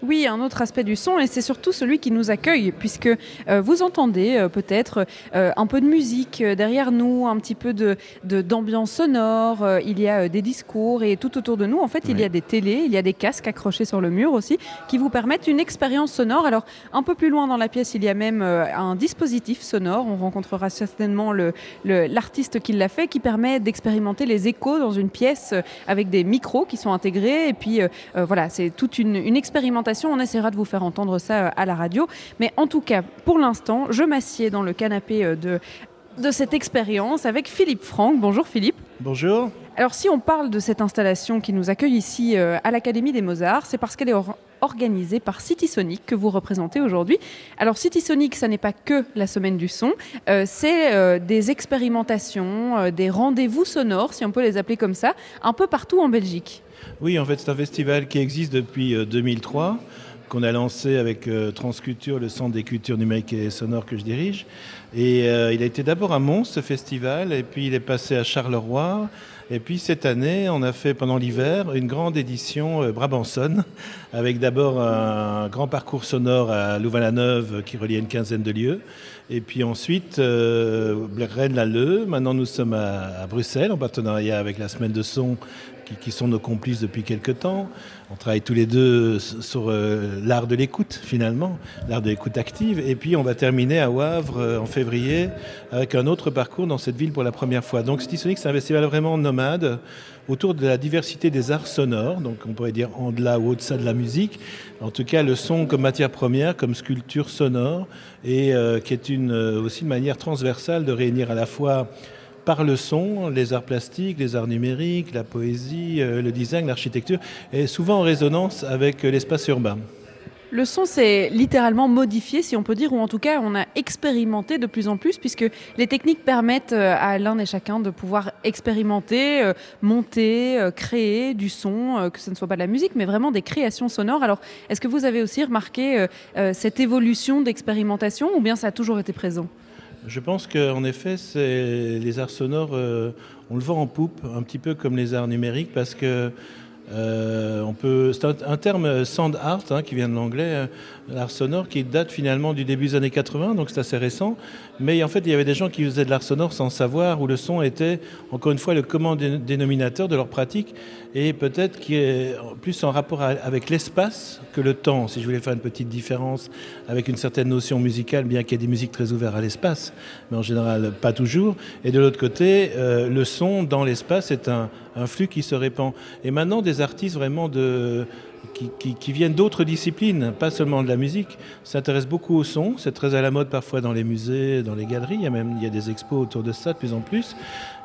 Oui, un autre aspect du son, et c'est surtout celui qui nous accueille, puisque euh, vous entendez euh, peut-être euh, un peu de musique derrière nous, un petit peu de, d'ambiance sonore, il y a des discours, et tout autour de nous, en fait, il y a des télés, il y a des casques accrochés sur le mur aussi, qui vous permettent une expérience sonore. Alors, un peu plus loin dans la pièce, il y a même un dispositif sonore, on rencontrera certainement le, l'artiste qui l'a fait, qui permet d'expérimenter les échos dans une pièce avec des micros qui sont intégrés, et puis voilà, c'est toute une, une expérimentation on essaiera de vous faire entendre ça euh, à la radio. Mais en tout cas, pour l'instant, je m'assieds dans le canapé euh, de de cette expérience avec Philippe Franck. Bonjour Philippe. Bonjour. Alors si on parle de cette installation qui nous accueille ici euh, à l'Académie des Mozarts, c'est parce qu'elle est organisée par City Sonic que vous représentez aujourd'hui. Alors City Sonic, ça n'est pas que la semaine du son, c'est des expérimentations, des rendez-vous sonores, si on peut les appeler comme ça, un peu partout en Belgique. Oui, en fait, c'est un festival qui existe depuis 2003, euh, qu'on a lancé avec euh, Transculture, le centre des cultures numériques et sonores que je dirige. Et euh, il a été d'abord à Mons, ce festival, et puis il est passé à Charleroi. Et puis cette année, on a fait pendant l'hiver une grande édition Brabanson, avec d'abord un grand parcours sonore à Louvain-la-Neuve qui reliait une quinzaine de lieux. Et puis ensuite, Rennes-Lalleux. Maintenant, nous sommes à, Bruxelles en partenariat avec la Semaine de Son qui, sont nos complices depuis quelque temps. On travaille tous les deux sur euh, l'art de l'écoute, finalement, l'art de l'écoute active. Et puis, on va terminer à Wavre euh, en février avec un autre parcours dans cette ville pour la première fois. Donc, Stisonic, c'est un festival vraiment nomade autour de la diversité des arts sonores. Donc, on pourrait dire en delà ou au-delà de la musique. En tout cas, le son comme matière première, comme sculpture sonore, et euh, qui est une, aussi une manière transversale de réunir à la fois par le son, les arts plastiques, les arts numériques, la poésie, euh, le design, l'architecture, et souvent en résonance avec l'espace urbain. Le son s'est littéralement modifié, si on peut dire, ou en tout cas, on a expérimenté de plus en plus, puisque les techniques permettent euh, à l'un et chacun de pouvoir expérimenter, euh, monter, créer du son, que ce ne soit pas de la musique, mais vraiment des créations sonores. Alors, est-ce que vous avez aussi remarqué cette évolution d'expérimentation, ou bien ça a toujours été présent? Je pense qu'en effet, les arts sonores, euh, on le voit en poupe, un petit peu comme les arts numériques, parce que euh, on peut, c'est un, terme sound art hein, qui vient de l'anglais, euh, l'art sonore, qui date finalement du début des années 80, donc c'est assez récent. Mais en fait, il y avait des gens qui faisaient de l'art sonore sans savoir où le son était, encore une fois, le commun dénominateur de leur pratique, et peut-être qui est plus en rapport avec l'espace que le temps. Si je voulais faire une petite différence avec une certaine notion musicale, bien qu'il y ait des musiques très ouvertes à l'espace, mais en général pas toujours. Et de l'autre côté, euh, le son dans l'espace est un, un flux qui se répand. Et maintenant, des artistes vraiment de qui, viennent d'autres disciplines, pas seulement de la musique, s'intéressent beaucoup au son. C'est très à la mode parfois dans les musées, dans les galeries. Il y a même il y a des expos autour de ça de plus en plus.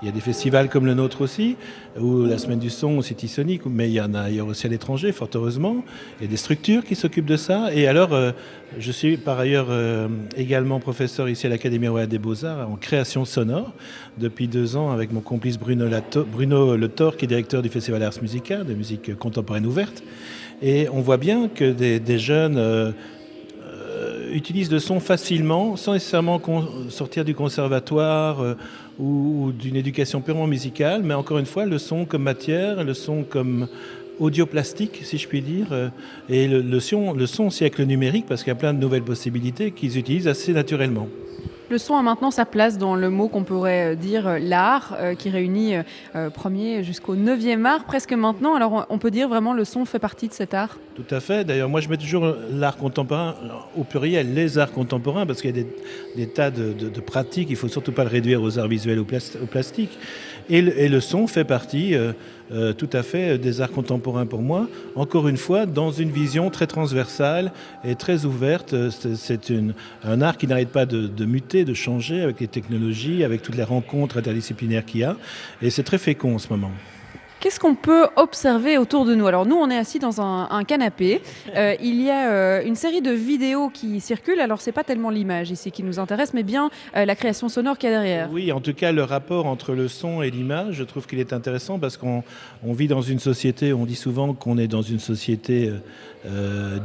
Il y a des festivals comme le nôtre aussi, ou la Semaine du Son au City Sonic, mais il y en a ailleurs aussi à l'étranger, fort heureusement. Il y a des structures qui s'occupent de ça. Et alors, euh, je suis par ailleurs euh, également professeur ici à l'Académie royale des Beaux-Arts en création sonore depuis deux ans avec mon complice Bruno, Bruno Le Thor, qui est directeur du Festival Ars Musica, de musique contemporaine ouverte. Et on voit bien que des, jeunes euh, euh, utilisent le son facilement, sans nécessairement sortir du conservatoire euh, ou, d'une éducation purement musicale, mais encore une fois, le son comme matière, le son comme audioplastique, si je puis dire, et le, son, le son aussi le numérique, parce qu'il y a plein de nouvelles possibilités qu'ils utilisent assez naturellement. Le son a maintenant sa place dans le mot qu'on pourrait euh, dire euh, l'art, euh, qui réunit premier jusqu'au 9e art, presque maintenant. Alors on peut dire vraiment le son fait partie de cet art? Tout à fait. D'ailleurs, moi je mets toujours l'art contemporain au pluriel, les arts contemporains, parce qu'il y a des, tas de, pratiques. Il faut surtout pas le réduire aux arts visuels ou au plastique. Et le, son fait partie euh, tout à fait des arts contemporains pour moi. Encore une fois, dans une vision très transversale et très ouverte. C'est un art qui n'arrête pas de, de, muter, de changer avec les technologies, avec toutes les rencontres interdisciplinaires qu'il y a. Et c'est très fécond en ce moment. Qu'est-ce qu'on peut observer autour de nous? Alors nous, on est assis dans un, canapé. Euh, il y a euh, une série de vidéos qui circulent. Alors c'est pas tellement l'image ici qui nous intéresse, mais bien euh, la création sonore qu'il y a derrière. Oui, en tout cas le rapport entre le son et l'image, je trouve qu'il est intéressant parce qu'on vit dans une société. On dit souvent qu'on est dans une société euh,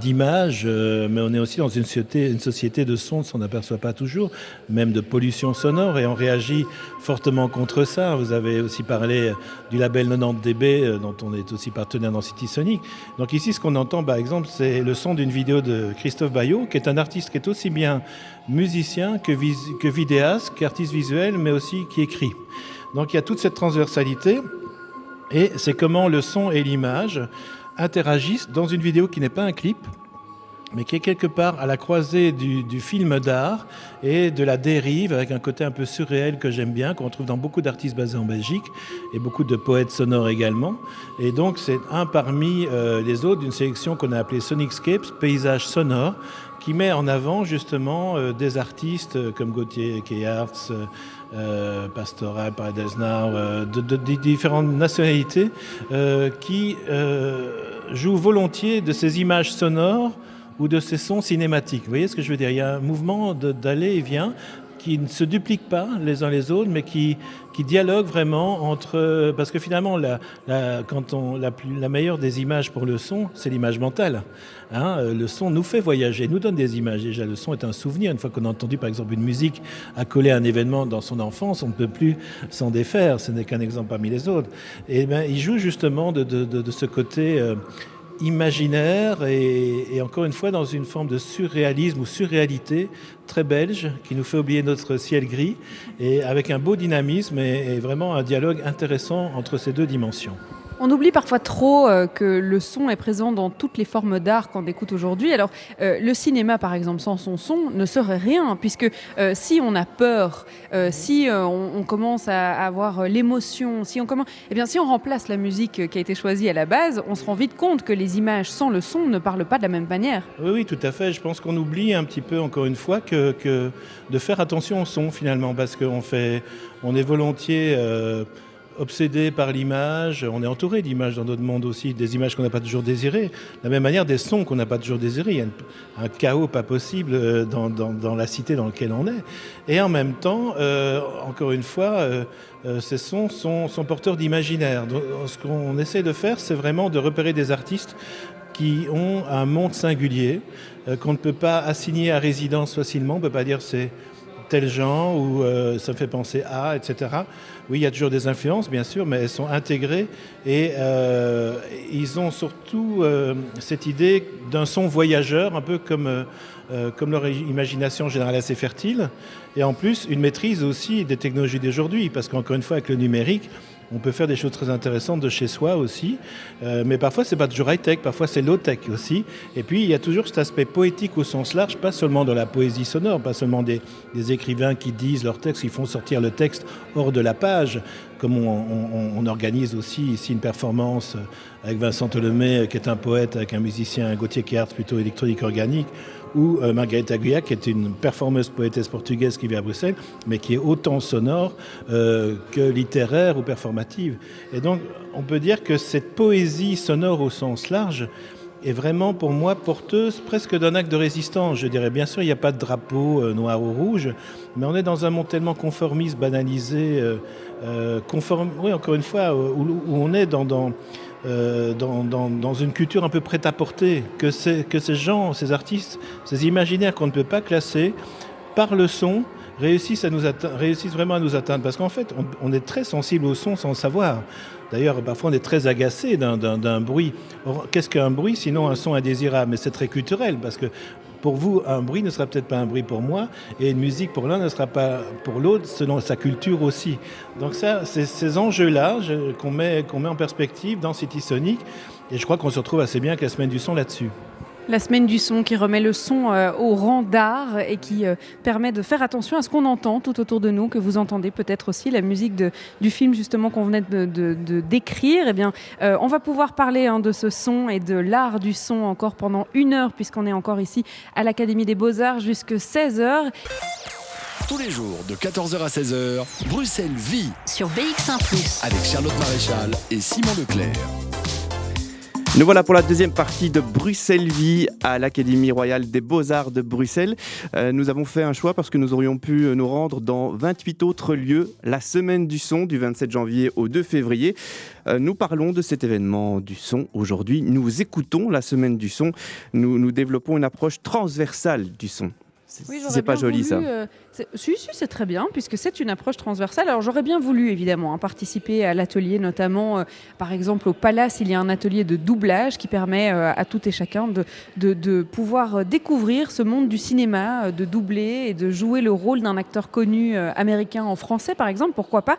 mais on est aussi dans une société, une société de son, on n'aperçoit pas toujours, même de pollution sonore, et on réagit fortement contre ça. Vous avez aussi parlé du label 90 dB, euh, dont on est aussi partenaire dans City Sonic. Donc ici, ce qu'on entend, par exemple, c'est le son d'une vidéo de Christophe Bayot, qui est un artiste qui est aussi bien musicien que, que vidéaste, qu'artiste visuel, mais aussi qui écrit. Donc il y a toute cette transversalité, et c'est comment le son et l'image interagissent dans une vidéo qui n'est pas un clip, mais qui est quelque part à la croisée du, film d'art et de la dérive, avec un côté un peu surréel que j'aime bien, qu'on trouve dans beaucoup d'artistes basés en Belgique, et beaucoup de poètes sonores également. Et donc c'est un parmi euh, les autres d'une sélection qu'on a appelée Sonicscapes, paysages sonores, qui met en avant justement euh, des artistes euh, comme Gauthier Keyarts, euh, Pastoral, Paradesnar, euh, de, de, différentes nationalités qui jouent volontiers de ces images sonores ou de ces sons cinématiques. Vous voyez ce que je veux dire? Il y a un mouvement d'aller et vient qui ne se dupliquent pas les uns les autres, mais qui, qui dialoguent vraiment entre... Parce que finalement, la, quand on, la, meilleure des images pour le son, c'est l'image mentale. Hein. le son nous fait voyager, nous donne des images. Déjà, le son est un souvenir. Une fois qu'on a entendu, par exemple, une musique accolée à un événement dans son enfance, on ne peut plus s'en défaire. Ce n'est qu'un exemple parmi les autres. Et ben, il joue justement de, de, de, ce côté... Euh, imaginaire et, encore une fois dans une forme de surréalisme ou surréalité très belge qui nous fait oublier notre ciel gris et avec un beau dynamisme et vraiment un dialogue intéressant entre ces deux dimensions. On oublie parfois trop euh, que le son est présent dans toutes les formes d'art qu'on écoute aujourd'hui. Alors, euh, le cinéma, par exemple, sans son son, ne serait rien, puisque euh, si on a peur, si on, commence à avoir l'émotion, si on commence, eh bien, si on remplace la musique qui a été choisie à la base, on se rend vite compte que les images sans le son ne parlent pas de la même manière. Oui, oui, tout à fait. Je pense qu'on oublie un petit peu, encore une fois, que, que, de faire attention au son finalement, parce qu'on fait, on est volontiers obsédé par l'image, on est entouré d'images dans notre monde aussi, des images qu'on n'a pas toujours désirées. De la même manière, des sons qu'on n'a pas toujours désirés. Il y a un chaos pas possible euh, dans, la cité dans laquelle on est. Et en même temps, euh, encore une fois, euh, ces sons sont, porteurs d'imaginaire. Ce qu'on essaie de faire, c'est vraiment de repérer des artistes qui ont un monde singulier, qu'on ne peut pas assigner à résidence facilement. On ne peut pas dire c'est tel genre ou ça fait penser à, etc. Oui, il y a toujours des influences, bien sûr, mais elles sont intégrées et euh, ils ont surtout euh, cette idée d'un son voyageur, un peu comme, comme leur imagination générale assez fertile, et en plus une maîtrise aussi des technologies d'aujourd'hui, parce qu'encore une fois, avec le numérique, on peut faire des choses très intéressantes de chez soi aussi. Euh, mais parfois, c'est pas toujours high-tech, parfois c'est low-tech aussi. Et puis, il y a toujours cet aspect poétique au sens large, pas seulement dans la poésie sonore, pas seulement des, écrivains qui disent leur texte, ils font sortir le texte hors de la page, comme on, organise aussi ici une performance avec Vincent Tolomé, qui est un poète, avec un musicien, Gauthier Kert, plutôt électronique organique, ou euh, Margarita Guia, qui est une performeuse poétesse portugaise qui vit à Bruxelles, mais qui est autant sonore euh, que littéraire ou performative. Et donc, on peut dire que cette poésie sonore au sens large est vraiment pour moi porteuse presque d'un acte de résistance. Je dirais, bien sûr, il n'y a pas de drapeau euh, noir ou rouge, mais on est dans un monde tellement conformiste, banalisé, conforme, oui, encore une fois, où, on est dans euh, dans, une culture un peu prête à porter, que, que ces gens, ces artistes, ces imaginaires qu'on ne peut pas classer, par le son, réussissent, vraiment à nous atteindre. Parce qu'en fait, on, est très sensible au son sans le savoir. D'ailleurs, parfois, on est très agacé d'un bruit. Qu'est-ce qu'un bruit sinon un son indésirable? Mais c'est très culturel, parce que pour vous, un bruit ne sera peut-être pas un bruit pour moi, et une musique pour l'un ne sera pas pour l'autre, selon sa culture aussi. Donc ça, c'est ces enjeux-là qu'on met, qu'on met en perspective dans City Sonic, et je crois qu'on se retrouve assez bien avec la semaine du son là-dessus. La semaine du son qui remet le son euh, au rang d'art et qui euh, permet de faire attention à ce qu'on entend tout autour de nous, que vous entendez peut-être aussi la musique de, du film justement qu'on venait de, décrire. Eh bien, euh, on va pouvoir parler hein, de ce son et de l'art du son encore pendant une heure puisqu'on est encore ici à l'Académie des Beaux-Arts jusqu'à 16h. Tous les jours de 14h à 16h, Bruxelles vit sur BX1 ⁇ avec Charlotte Maréchal et Simon Leclerc. Nous voilà pour la deuxième partie de Bruxelles Vie à l'Académie royale des beaux-arts de Bruxelles. Euh, nous avons fait un choix parce que nous aurions pu nous rendre dans 28 autres lieux la semaine du son du 27 janvier au 2 février. Euh, nous parlons de cet événement du son aujourd'hui. Nous écoutons la semaine du son. Nous, nous développons une approche transversale du son. C'est pas joli ça. Euh, si, si, c'est très bien, puisque c'est une approche transversale. Alors j'aurais bien voulu, évidemment, hein, participer à l'atelier, notamment, euh, par exemple, au Palace, il y a un atelier de doublage qui permet euh, à tout et chacun de, de, pouvoir euh, découvrir ce monde du cinéma, de doubler et de jouer le rôle d'un acteur connu américain en français, par exemple, pourquoi pas.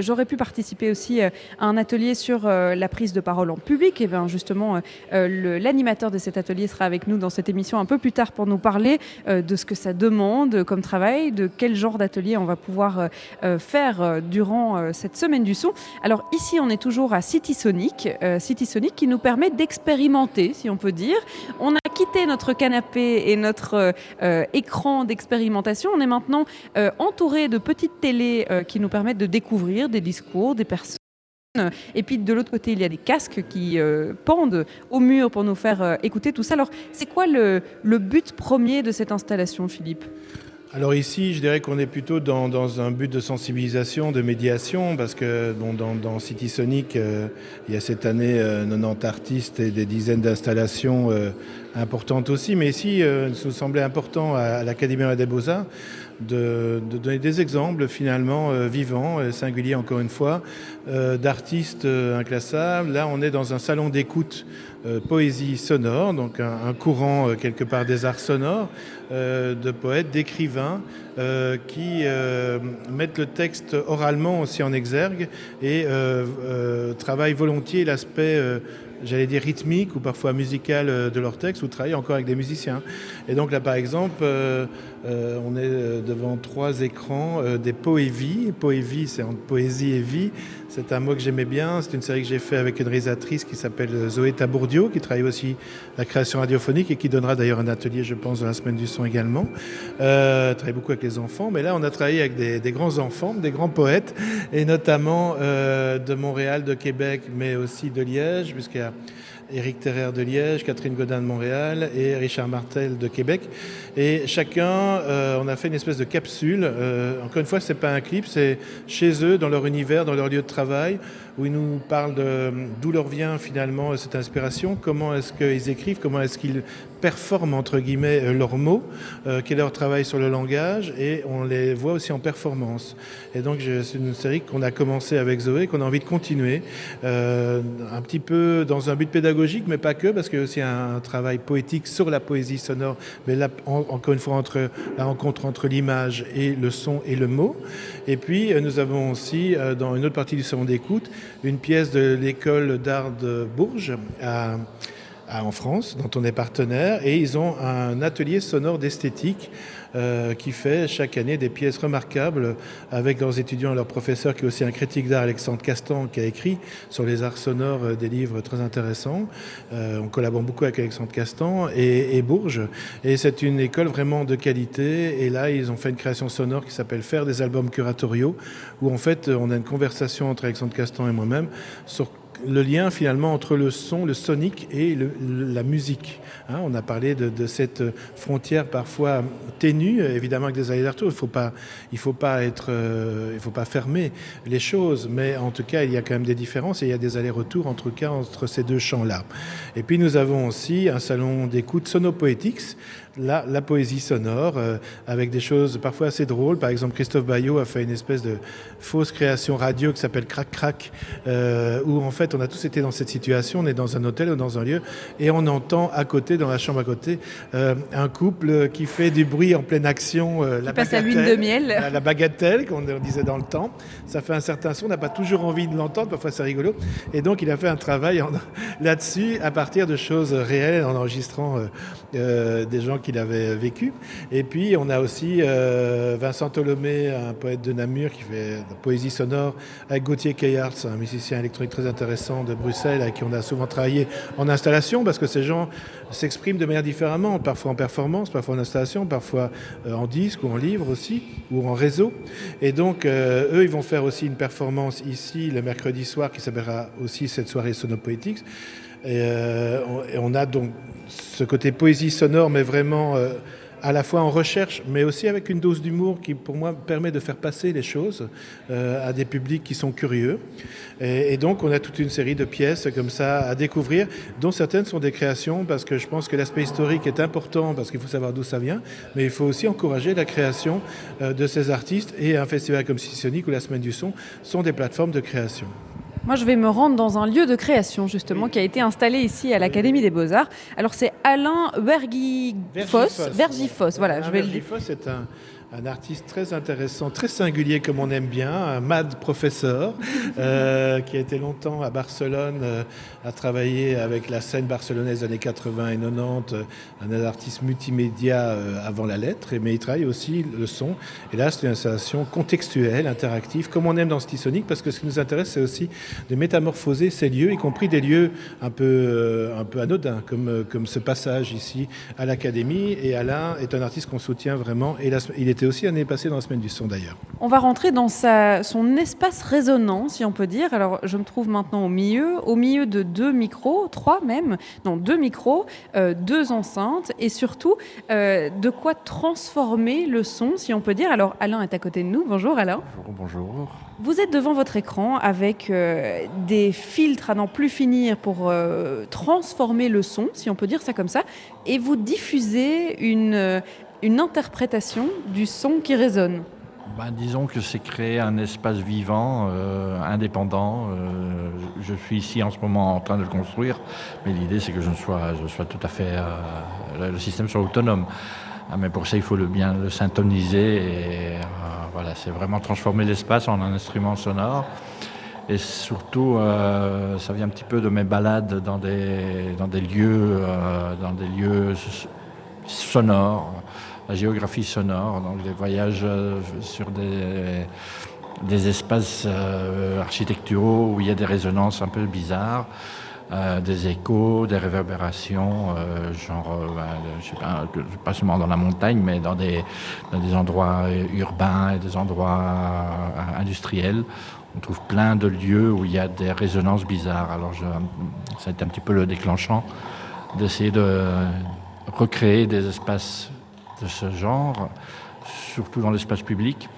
j'aurais pu participer aussi à un atelier sur la prise de parole en public. Et bien justement, l'animateur de cet atelier sera avec nous dans cette émission un peu plus tard pour nous parler de ce que ça demande comme travail de quel genre d'atelier on va pouvoir euh, euh, faire euh, durant cette semaine du son. Alors ici, on est toujours à City Sonic, City Sonic qui nous permet d'expérimenter, si on peut dire. On a quitté notre canapé et notre écran d'expérimentation. On est maintenant entouré de petites télés qui nous permettent de découvrir des discours, des personnes. Et puis de l'autre côté, il y a des casques qui pendent au mur pour nous faire écouter tout ça. Alors, c'est quoi le, but premier de cette installation, Philippe? Alors ici, je dirais qu'on est plutôt dans, un but de sensibilisation, de médiation, parce que bon, dans, City Sonic, euh, il y a cette année 90 euh, artistes et des dizaines d'installations euh, importantes aussi. Mais ici, il nous semblait important à, l'Académie des Beaux-Arts de, donner des exemples finalement vivants, singuliers encore une fois, d'artistes inclassables. Là, on est dans un salon d'écoute poésie sonore, donc un courant quelque part des arts sonores. Euh, de poètes, d'écrivains euh, qui euh, mettent le texte oralement aussi en exergue et travaillent volontiers l'aspect j'allais dire rythmique ou parfois musical de leur texte ou travaillent encore avec des musiciens. Et donc là, par exemple, on est devant trois écrans des poévies. Poévie, c'est entre poésie et vie. C'est un mot que j'aimais bien. C'est une série que j'ai fait avec une réalisatrice qui s'appelle Zoé Tabourdio, qui travaille aussi la création radiophonique et qui donnera d'ailleurs un atelier, je pense, dans la semaine du son également. Euh, travaille beaucoup avec les enfants, mais là, on a travaillé avec des, grands enfants, des grands poètes, et notamment euh, de Montréal, de Québec, mais aussi de Liège, puisqu'il y a Éric Terrer de Liège, Catherine Godin de Montréal et Richard Martel de Québec. Et chacun, euh, on a fait une espèce de capsule. Euh, encore une fois, ce n'est pas un clip, c'est chez eux, dans leur univers, dans leur lieu de travail, où ils nous parlent d'où leur vient finalement cette inspiration, comment est-ce qu'ils écrivent, comment est-ce qu'ils performent entre guillemets euh, leurs mots, quel est leur travail sur le langage, et on les voit aussi en performance. Et donc c'est une série qu'on a commencé avec Zoé, qu'on a envie de continuer, un petit peu dans un but pédagogique mais pas que, parce qu'il y a aussi un, travail poétique sur la poésie sonore, mais là, encore une fois, entre la rencontre entre l'image et le son et le mot. Et puis, nous avons aussi, dans une autre partie du salon d'écoute, une pièce de l'école d'art de Bourges en France, dont on est partenaire, et ils ont un atelier sonore d'esthétique euh, qui fait chaque année des pièces remarquables avec leurs étudiants et leurs professeurs, qui est aussi un critique d'art, Alexandre Castan, qui a écrit sur les arts sonores euh, des livres très intéressants. Euh, on collabore beaucoup avec Alexandre Castan et, et Bourges, et c'est une école vraiment de qualité. Et là, ils ont fait une création sonore qui s'appelle Faire des albums curatoriaux, où en fait, on a une conversation entre Alexandre Castan et moi-même sur le lien finalement entre le son, le sonique et la musique. Hein. on a parlé de, cette frontière parfois ténue, évidemment avec des allers-retours. Il il faut pas euh, faut pas fermer les choses, mais en tout cas il y a quand même des différences et il y a des allers-retours entre ces deux champs-là. Et puis nous avons aussi un salon d'écoute Sonopoetics la, la poésie sonore, euh, avec des choses parfois assez drôles. Par exemple, Christophe Bayot a fait une espèce de fausse création radio qui s'appelle Crac Crac, euh, où en fait on a tous été dans cette situation, on est dans un hôtel ou dans un lieu, et on entend à côté, dans la chambre à côté, euh, un couple qui fait du bruit en pleine action. la passe à lune de miel. La, la bagatelle, qu'on disait dans le temps. Ça fait un certain son, on n'a pas toujours envie de l'entendre, parfois c'est rigolo. Et donc il a fait un travail *laughs* là-dessus à partir de choses réelles, en enregistrant des gens qu'il avait vécu. Et puis on a aussi euh, Vincent Tolomé, un poète de Namur qui fait de la poésie sonore, avec Gauthier Keyarts, un musicien électronique très intéressant de Bruxelles, avec qui on a souvent travaillé en installation, parce que ces gens s'expriment de manière différemment, parfois en performance, parfois en installation, parfois euh, en disque ou en livre aussi, ou en réseau. Et donc euh, eux, ils vont faire aussi une performance ici le mercredi soir qui s'appellera aussi cette soirée Sonopoetics. Et, et on a donc ce côté poésie sonore, mais vraiment euh, à la fois en recherche, mais aussi avec une dose d'humour qui, pour moi, permet de faire passer les choses euh, à des publics qui sont curieux. Et, donc, on a toute une série de pièces comme ça à découvrir, dont certaines sont des créations, parce que je pense que l'aspect historique est important, parce qu'il faut savoir d'où ça vient, mais il faut aussi encourager la création euh, de ces artistes. Et un festival comme Sissonic ou la Semaine du Son sont des plateformes de création. Moi, je vais me rendre dans un lieu de création, justement, qui a été installé ici à l'Académie des Beaux-Arts. Alors, c'est Alain Vergifos. Vergifos, voilà, je vais un, un artiste très intéressant, très singulier comme on aime bien, un mad professeur *laughs* euh, qui a été longtemps à Barcelone, euh, a travaillé avec la scène barcelonaise des années 80 et 90, euh, un artiste multimédia euh, avant la lettre, mais il travaille aussi le son. Et là, c'est une installation contextuelle, interactive, comme on aime dans Stisonic, parce que ce qui nous intéresse, c'est aussi de métamorphoser ces lieux, y compris des lieux un peu, un peu anodins, comme, comme ce passage ici à l'Académie. Et Alain est un artiste qu'on soutient vraiment. Et il était aussi l'année passée dans la semaine du son d'ailleurs. On va rentrer dans sa, son espace résonnant, si on peut dire. Alors, je me trouve maintenant au milieu, au milieu de deux micros, trois même, non, deux micros, euh, deux enceintes et surtout euh, de quoi transformer le son, si on peut dire. Alors, Alain est à côté de nous. Bonjour Alain. Bonjour, bonjour. Vous êtes devant votre écran avec euh, des filtres à n'en plus finir pour transformer le son, si on peut dire ça comme ça, et vous diffusez une, une interprétation du son qui résonne ben, disons que c'est créer un espace vivant, euh, indépendant. Euh, je suis ici en ce moment en train de le construire, mais l'idée c'est que je sois, je sois tout à fait, euh, le système soit autonome. Ah, mais pour ça, il faut le bien le syntoniser voilà, c'est vraiment transformer l'espace en un instrument sonore. Et surtout, ça vient un petit peu de mes balades dans des, dans des lieux, dans des lieux sonores la géographie sonore, donc des voyages euh, sur des, des espaces euh, architecturaux où il y a des résonances un peu bizarres. Euh, des échos, des réverbérations, genre, bah, je sais pas, pas seulement dans la montagne, mais dans des, dans des endroits urbains et des endroits industriels. On trouve plein de lieux où il y a des résonances bizarres. Alors, ça a été un petit peu le déclenchant d'essayer de recréer des espaces de ce genre, surtout dans l'espace public,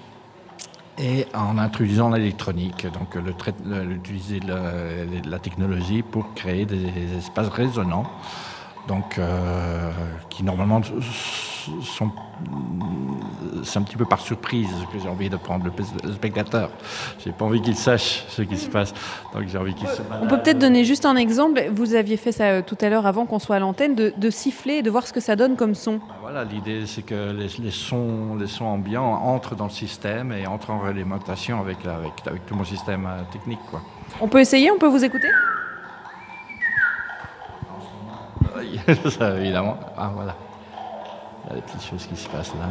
et en introduisant l'électronique, donc l'utiliser la, technologie pour créer des, espaces résonnants, donc euh, qui normalement sont, c'est un petit peu par surprise que j'ai envie de prendre le, spectateur. J'ai pas envie qu'il sache ce qui se passe. Donc j'ai envie qu'il se On peut peut-être donner juste un exemple. Vous aviez fait ça euh, tout à l'heure avant qu'on soit à l'antenne, de, siffler et de voir ce que ça donne comme son. Ah, voilà, l'idée c'est que les, sons, les sons ambiants entrent dans le système et entrent en alimentation avec, avec, avec tout mon système euh, technique. Quoi. On peut essayer, on peut vous écouter? *laughs* Ça, évidemment. Ah, voilà. Il y a des petites choses qui se passent là.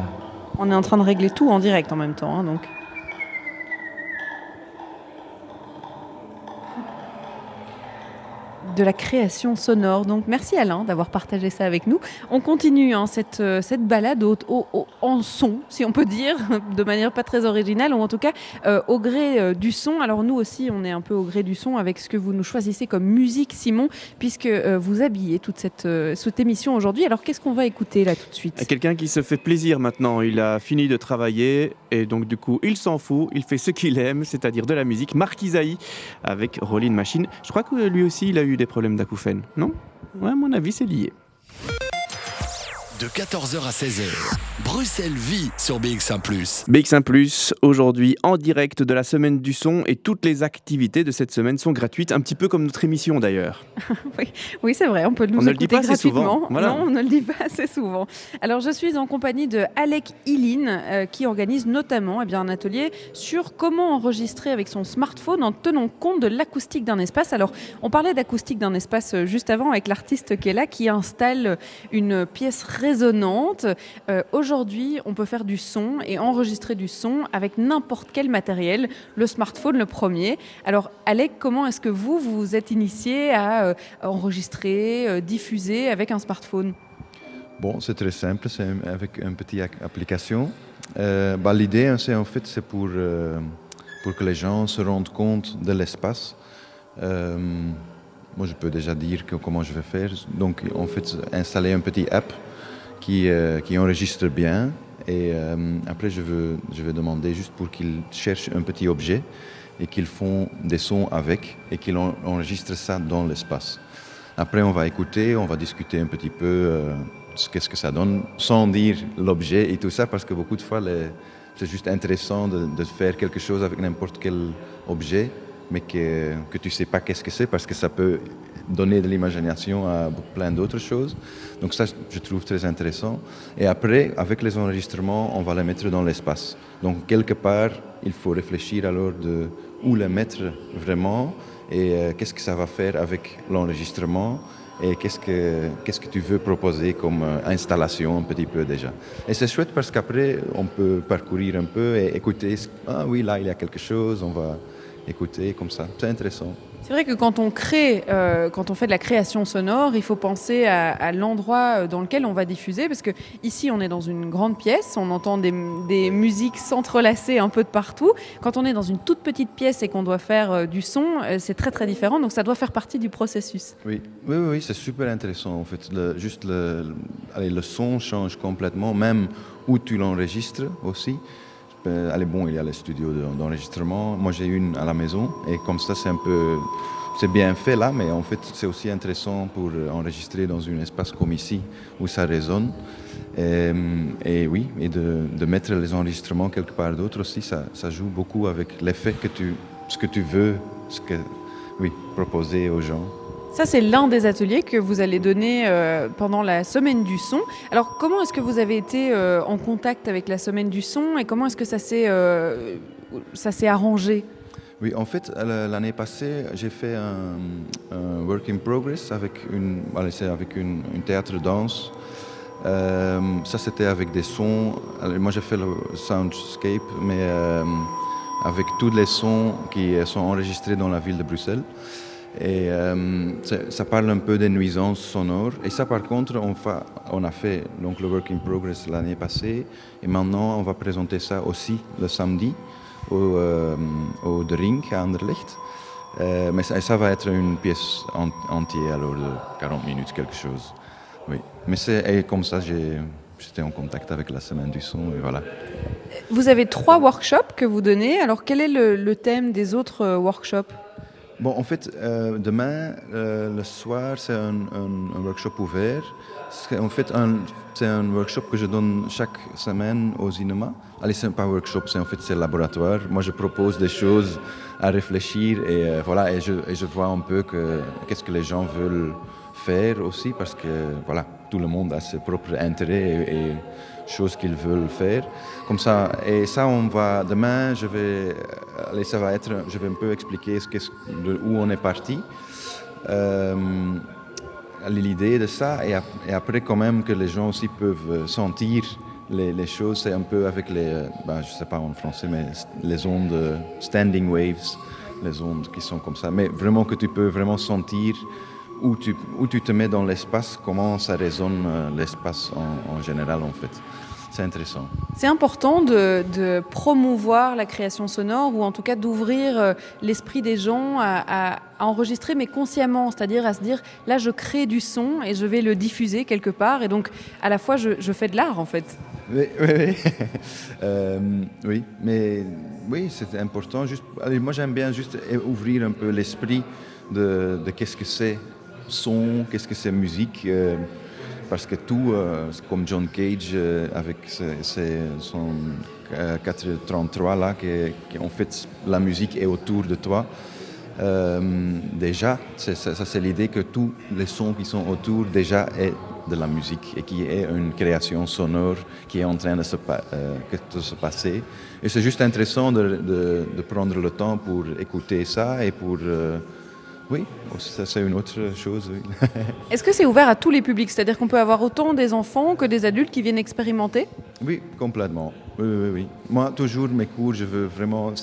On est en train de régler tout en direct en même temps, hein, donc. De la création sonore. Donc merci Alain d'avoir partagé ça avec nous. On continue hein, cette, euh, cette balade au, en son, si on peut dire, *laughs* de manière pas très originale, ou en tout cas euh, au gré euh, du son. Alors nous aussi, on est un peu au gré du son avec ce que vous nous choisissez comme musique, Simon, puisque vous habillez toute cette, cette émission aujourd'hui. Alors qu'est-ce qu'on va écouter là tout de suite? Quelqu'un qui se fait plaisir maintenant. Il a fini de travailler et donc du coup, il s'en fout. Il fait ce qu'il aime, c'est-à-dire de la musique. Marc Isaïe avec Rolling Machine. Je crois que lui aussi, il a eu des problèmes d'acouphènes, non? Ouais, à mon avis, c'est lié. De 14h à 16h. Bruxelles vit sur BX1 ⁇ BX1 ⁇ aujourd'hui en direct de la semaine du son et toutes les activités de cette semaine sont gratuites, un petit peu comme notre émission d'ailleurs. *laughs* oui, oui c'est vrai, on peut nous on écouter gratuitement. Non, on ne le dit pas assez souvent. Alors je suis en compagnie de Alec Ilin euh, qui organise notamment eh bien, un atelier sur comment enregistrer avec son smartphone en tenant compte de l'acoustique d'un espace. Alors on parlait d'acoustique d'un espace euh, juste avant avec l'artiste qui est là qui installe une pièce résonante. Euh, aujourd'hui on peut faire du son et enregistrer du son avec n'importe quel matériel, le smartphone le premier. Alors, Alec, comment est-ce que vous, vous êtes initié à euh, enregistrer, euh, diffuser avec un smartphone? Bon, c'est très simple, c'est avec une petite application. Bah, L'idée, hein, c'est en fait, c'est pour, pour que les gens se rendent compte de l'espace. moi, je peux déjà dire comment je vais faire. Donc, en fait, installer un petit app qui, euh, enregistre bien. Et euh, après, je, veux, je vais demander juste pour qu'ils cherchent un petit objet et qu'ils font des sons avec et qu'ils enregistrent ça dans l'espace. Après, on va écouter, on va discuter un petit peu euh, qu'est-ce que ça donne, sans dire l'objet et tout ça, parce que beaucoup de fois, c'est juste intéressant de, de, faire quelque chose avec n'importe quel objet, mais que, que tu ne sais pas qu'est-ce que c'est, parce que ça peut donner de l'imagination à plein d'autres choses. Donc ça, je trouve très intéressant. Et après, avec les enregistrements, on va les mettre dans l'espace. Donc quelque part, il faut réfléchir alors de où les mettre vraiment et euh, qu'est-ce que ça va faire avec l'enregistrement et qu'est-ce que, que tu veux proposer comme euh, installation un petit peu déjà. Et c'est chouette parce qu'après, on peut parcourir un peu et écouter, ah oui, là, il y a quelque chose, on va écouter comme ça. C'est intéressant. C'est vrai que quand on crée, euh, quand on fait de la création sonore, il faut penser à, l'endroit euh, dans lequel on va diffuser, parce que ici on est dans une grande pièce, on entend des, musiques s'entrelacer un peu de partout. Quand on est dans une toute petite pièce et qu'on doit faire euh, du son, c'est très très différent, donc ça doit faire partie du processus. Oui, oui, oui, c'est super intéressant en fait. juste le, allez, le son change complètement, même où tu l'enregistres aussi. Euh, allez, bon, il y a les studios d'enregistrement. Moi, j'ai une à la maison et comme ça, c'est un peu. C'est bien fait là, mais en fait, c'est aussi intéressant pour enregistrer dans un espace comme ici où ça résonne. Et, oui, et de, mettre les enregistrements quelque part d'autre aussi, ça, ça, joue beaucoup avec l'effet que tu, ce que tu veux, ce que, oui, proposer aux gens. Ça, c'est l'un des ateliers que vous allez donner euh, pendant la semaine du son. Alors, comment est-ce que vous avez été euh, en contact avec la semaine du son et comment est-ce que ça s'est, euh, arrangé? Oui, en fait, l'année passée, j'ai fait un, work in progress avec une, avec une, théâtre danse. ça, c'était avec des sons. moi, j'ai fait le soundscape, mais avec tous les sons qui sont enregistrés dans la ville de Bruxelles. Et euh, ça parle un peu des nuisances sonores. Et ça, par contre, on, a fait donc, le Work in Progress l'année passée. Et maintenant, on va présenter ça aussi le samedi au, euh, au The Ring à Anderlecht. Euh, mais ça, va être une pièce entière, alors de 40 minutes, quelque chose. Oui. Mais c'est comme ça, j'étais en contact avec la semaine du son et voilà. Vous avez trois workshops que vous donnez. Alors, quel est le, le thème des autres workshops? Bon, en fait, euh, demain, euh, le soir, c'est un, workshop ouvert. C'est en fait un, c'est un workshop que je donne chaque semaine au cinéma. Allez, c'est pas un workshop, c'est en fait c'est un laboratoire. Moi, je propose des choses à réfléchir et euh, voilà, et je, et je vois un peu que qu'est-ce que les gens veulent faire aussi parce que voilà, tout le monde a ses propres intérêts choses qu'ils veulent faire. Comme ça, et ça, on va demain, je vais, ça va être, je vais un peu expliquer ce de où on est parti. Euh, l'idée de ça et, ap- et après quand même que les gens aussi peuvent euh, sentir les, les choses, c'est un peu avec les, euh, ben, je sais pas en français, mais les ondes standing waves, les ondes qui sont comme ça, mais vraiment que tu peux vraiment sentir où tu, où tu te mets dans l'espace, comment ça résonne euh, l'espace en, en général en fait. C'est intéressant. C'est important de, de promouvoir la création sonore ou en tout cas d'ouvrir euh, l'esprit des gens à, à- à enregistrer mais consciemment, c'est-à-dire à se dire là je crée du son et je vais le diffuser quelque part et donc à la fois je, je fais de l'art en fait. Oui, *laughs* oui, oui. Euh, oui, mais oui, c'est important. Juste, allez, moi, j'aime bien juste ouvrir un peu l'esprit de, de qu'est-ce que c'est son, qu'est-ce que c'est musique. euh, parce que tout, euh, comme John Cage euh, avec ses- son euh, 433 là, qui en fait la musique est autour de toi. Déjà, ça, c'est l'idée que tous les sons qui sont autour déjà est de la musique et qui est une création sonore qui est en train de se, euh, que- de se passer. Et c'est juste intéressant de, de- prendre le temps pour écouter ça et pour... oui, ça c'est une autre chose. oui. *laughs* Est-ce que c'est ouvert à tous les publics? C'est-à-dire qu'on peut avoir autant des enfants que des adultes qui viennent expérimenter? Oui, complètement. Oui, oui, oui. Moi, toujours, mes cours, je veux vraiment,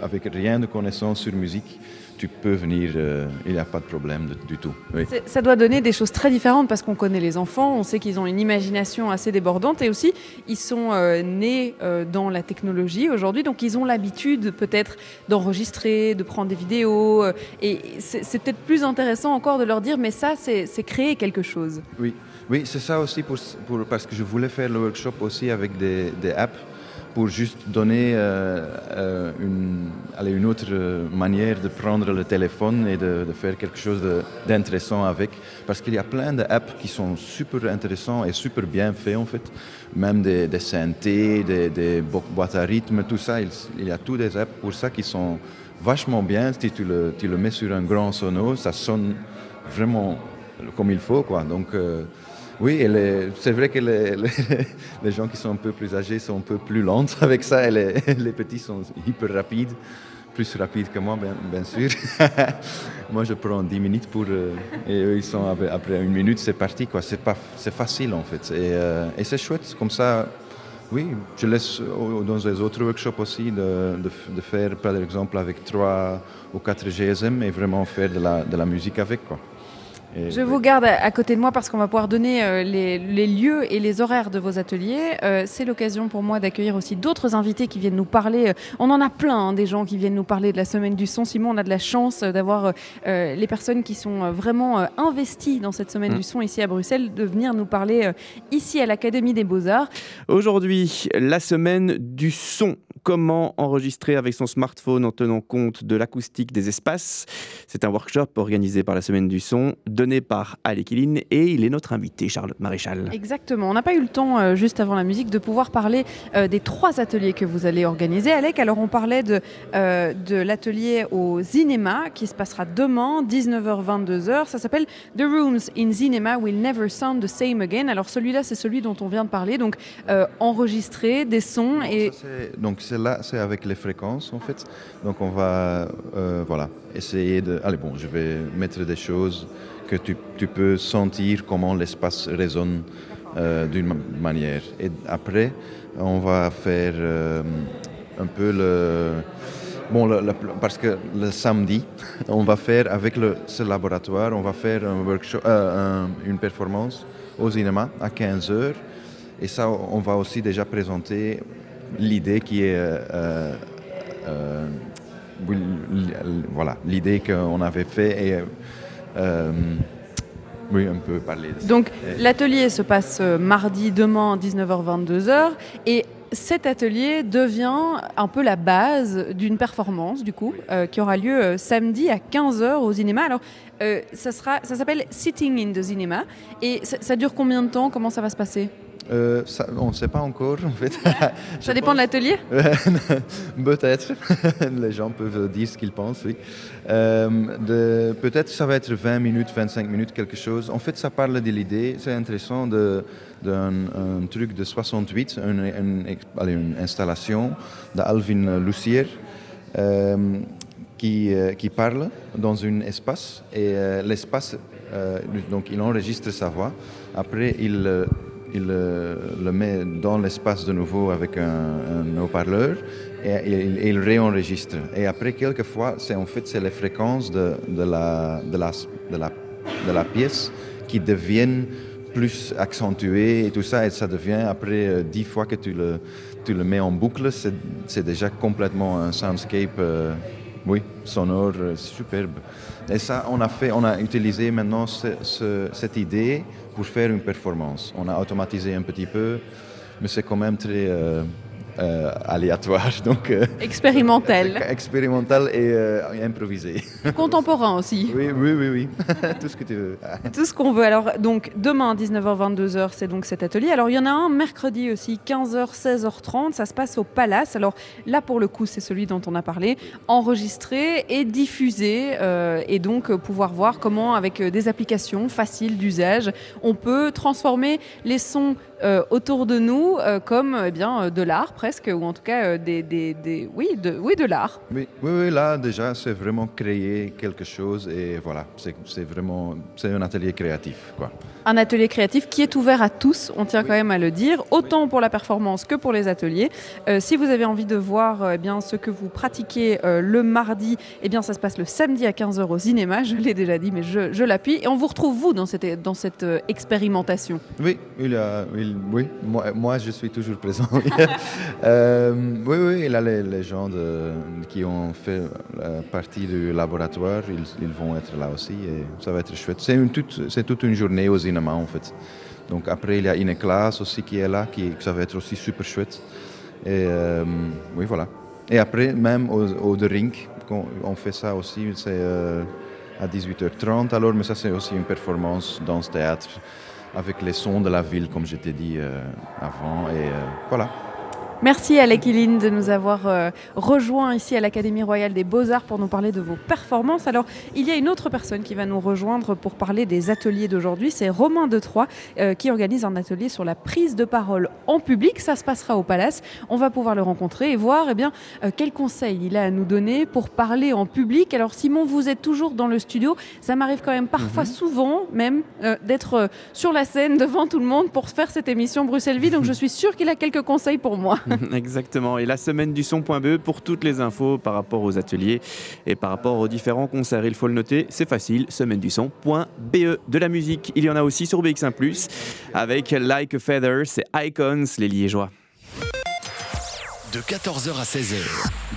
avec rien de connaissance sur musique, tu peux venir, euh, il n'y a pas de problème de- du tout. Oui. Ça doit donner des choses très différentes parce qu'on connaît les enfants, on sait qu'ils ont une imagination assez débordante et aussi ils sont euh, nés euh, dans la technologie aujourd'hui, donc ils ont l'habitude peut-être d'enregistrer, de prendre des vidéos euh, et c'est peut-être plus intéressant encore de leur dire mais ça c'est c'est créer quelque chose. Oui, oui c'est ça aussi pour, pour- parce que je voulais faire le workshop aussi avec des, des apps pour juste donner euh, euh, une, allez, une autre euh, manière de prendre le téléphone et de, faire quelque chose d'intéressant avec. Parce qu'il y a plein d'apps qui sont super intéressants et super bien faits en fait. Même des, des synthés, des, des bo- boîtes à rythme, tout ça. Il, y a tous des apps pour ça qui sont vachement bien. Si tu le, tu le mets sur un grand sono, ça sonne vraiment comme il faut. Quoi. Donc, oui, c'est vrai que *laughs* les, gens qui sont un peu plus âgés sont un peu plus lents avec ça et *laughs* les, petits sont hyper rapides, plus rapides que moi, bien, sûr. *laughs* moi, je prends 10 minutes pour. euh, et eux, ils sont après, une minute, c'est parti. C'est, c'est facile en fait. Et, euh, c'est chouette. Comme ça, oui, je laisse dans les autres workshops aussi de, de de faire, par exemple, avec 3 ou 4 GSM et vraiment faire de la musique avec. Quoi. Et- Je vous garde à côté de moi parce qu'on va pouvoir donner euh, les, les lieux et les horaires de vos ateliers. Euh, c'est l'occasion pour moi d'accueillir aussi d'autres invités qui viennent nous parler. Euh, On en a plein, hein, des gens qui viennent nous parler de la semaine du son. Simon, on a de la chance d'avoir euh, les personnes qui sont vraiment investies dans cette semaine Mm. du son ici à Bruxelles, de venir nous parler ici à l'Académie des Beaux-Arts. Aujourd'hui, la semaine du son. Comment enregistrer avec son smartphone en tenant compte de l'acoustique des espaces C'est un workshop organisé par la Semaine du Son, donné par Alekiline et il est notre invité, Charlotte Maréchal. Exactement. On n'a pas eu le temps, euh, juste avant la musique, de pouvoir parler euh, des trois ateliers que vous allez organiser. Alec, alors on parlait de, euh, de l'atelier au Cinéma qui se passera demain, 19h-22h. Ça s'appelle The Rooms in Cinema Will Never Sound the Same Again. Alors celui-là, c'est celui dont on vient de parler. Donc euh, enregistrer des sons et... ça, c'est- donc c'est là, c'est avec les fréquences en fait. Donc on va, euh, voilà, essayer de. Allez bon, je vais mettre des choses que tu, tu peux sentir comment l'espace résonne euh, d'une ma- manière. Et après, on va faire euh, un peu le. Bon, le- parce que le samedi, *laughs* on va faire avec le, ce laboratoire, on va faire un workshop, un- une performance au cinéma à 15 heures. Et ça, on va aussi déjà présenter l'idée qui est, euh, euh, euh, voilà, l'idée qu'on avait fait oui, un peu parler de ça. Donc l'atelier se passe mardi, demain, 19h-22h. Et cet atelier devient un peu la base d'une performance, du coup, qui aura lieu samedi à 15h au cinéma. Alors, ça, sera, ça s'appelle Sitting in the Cinema. Et ça dure combien de temps? Comment ça va se passer? Euh, ça, on ne sait pas encore *laughs* en fait. Ça dépend de l'atelier *laughs* Peut-être. *laughs* Les gens peuvent dire ce qu'ils pensent, oui. Euh, de- Peut-être ça va être 20 minutes, 25 minutes, quelque chose. En fait, ça parle de l'idée. C'est intéressant de- d'un un truc de 68, une, une allez, une installation d'Alvin Lucier. euh, qui, euh, qui parle dans un espace et euh, l'espace, euh, donc il enregistre sa voix. Après, il, euh, il euh, le met dans l'espace de nouveau avec un, haut-parleur et il, réenregistre. Et après, quelquefois, c'est en fait c'est les fréquences de, la, pièce qui deviennent plus accentuées et tout ça, et ça devient après euh, dix fois que tu le, mets en boucle, c'est déjà complètement un soundscape. euh, oui, sonore, superbe. Et ça, on a, fait, on a utilisé maintenant ce- ce- cette idée pour faire une performance. On a automatisé un petit peu, mais c'est quand même très euh, aléatoire, *laughs* donc euh, Expérimental, *laughs* expérimental et euh, improvisé. *laughs* contemporain aussi. Oui, oui, oui, oui. Tout ce que tu veux. Tout ce qu'on veut. Alors, donc, demain, 19h, 22h, c'est donc cet atelier. Alors, il y en a un mercredi aussi, 15h, 16h30. Ça se passe au Palace. Alors, là, pour le coup, c'est celui dont on a parlé. Enregistré et diffusé. et donc, pouvoir voir comment, avec des applications faciles d'usage, on peut transformer les sons euh, autour de nous euh, comme eh bien, euh, de l'art presque, ou en tout cas, des, des- des- oui, de, oui, de l'art. Oui, oui, oui, là déjà, c'est vraiment créer quelque chose et voilà, c'est vraiment, c'est un atelier créatif, quoi. Un atelier créatif qui est ouvert à tous, on tient quand même à le dire, autant pour la performance que pour les ateliers. Euh, si vous avez envie de voir eh bien, ce que vous pratiquez le mardi, eh bien, ça se passe le samedi à 15h au cinéma, je l'ai déjà dit, mais je, je l'appuie. Et on vous retrouve, vous, dans cette, dans cette expérimentation. Oui, il a, il- oui moi, je suis toujours présent. *laughs* Euh, oui, oui, là les, les gens qui ont fait partie du laboratoire, ils, vont être là aussi et ça va être chouette. C'est toute, une journée au cinéma en fait. Donc après, il y a une classe aussi qui est là, qui, ça va être aussi super chouette. Et euh, oui, voilà. Et après, même au, au The Ring, qu'on- on fait ça aussi, c'est euh, à 18h30 alors, mais ça c'est aussi une performance dans ce théâtre avec les sons de la ville, comme je t'ai dit euh, avant. Et euh, voilà. Merci Alec Iline de nous avoir euh, rejoints ici à l'Académie royale des beaux-arts pour nous parler de vos performances. Alors, il y a une autre personne qui va nous rejoindre pour parler des ateliers d'aujourd'hui, c'est Romain de Troyes euh, qui organise un atelier sur la prise de parole en public. Ça se passera au Palace. On va pouvoir le rencontrer et voir eh bien, euh, quels conseils il a à nous donner pour parler en public. Alors, Simon, vous êtes toujours dans le studio. Ça m'arrive quand même parfois, souvent même, euh, d'être euh, sur la scène devant tout le monde pour faire cette émission Bruxelles Vie. Donc, je suis sûre qu'il a quelques conseils pour moi. *laughs* Exactement. Et la semaine du son.be pour toutes les infos par rapport aux ateliers et par rapport aux différents concerts. Il faut le noter, c'est facile, semaine du son.be. De la musique, il y en a aussi sur BX1 avec Like a Feather, c'est Icons, les Liégeois. De 14h à 16h,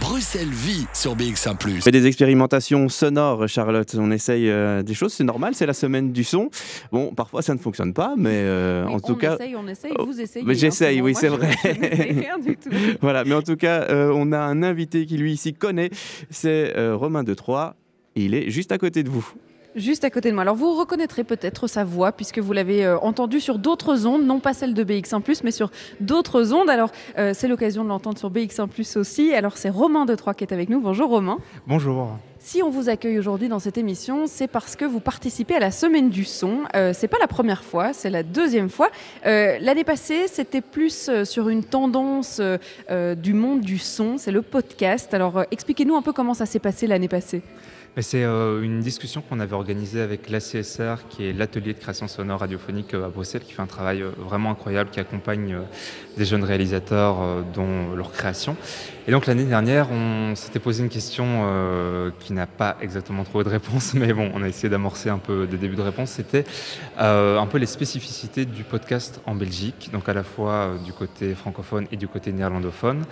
Bruxelles vit sur BX1 ⁇ On fait des expérimentations sonores, Charlotte. On essaye euh, des choses, c'est normal, c'est la semaine du son. Bon, parfois ça ne fonctionne pas, mais euh, en Oui, tout on cas. essaye, on essaye, Oh, vous essayez. mais j'essaye, hein, oui, moi, c'est vrai. *laughs* rien du tout. *laughs* Voilà, mais en tout cas, euh, on a un invité qui lui ici connaît, c'est euh, Romain de Troyes. Il est juste à côté de vous. Juste à côté de moi. Alors vous reconnaîtrez peut-être sa voix puisque vous l'avez euh, entendu sur d'autres ondes, non pas celle de BX1+, mais sur d'autres ondes. Alors euh, c'est l'occasion de l'entendre sur BX1+, aussi. Alors c'est Romain de Troyes qui est avec nous. Bonjour Romain. Bonjour. Si on vous accueille aujourd'hui dans cette émission, c'est parce que vous participez à la Semaine du Son. Euh, c'est pas la première fois, c'est la deuxième fois. Euh, L'année passée, c'était plus sur une tendance du monde du son, c'est le podcast. Alors expliquez-nous un peu comment ça s'est passé l'année passée. Mais C'est euh, une discussion qu'on avait organisée avec l'ACSR, qui est l'atelier de création sonore radiophonique euh, à Bruxelles, qui fait un travail euh, vraiment incroyable, qui accompagne euh, des jeunes réalisateurs dans leur création. Et donc l'année dernière, on s'était posé une question euh, qui n'a pas exactement trouvé de réponse, *laughs* mais bon, on a essayé d'amorcer un peu des débuts de réponse. C'était euh, un peu les spécificités du podcast en Belgique, donc à la fois du côté francophone et du côté néerlandophone.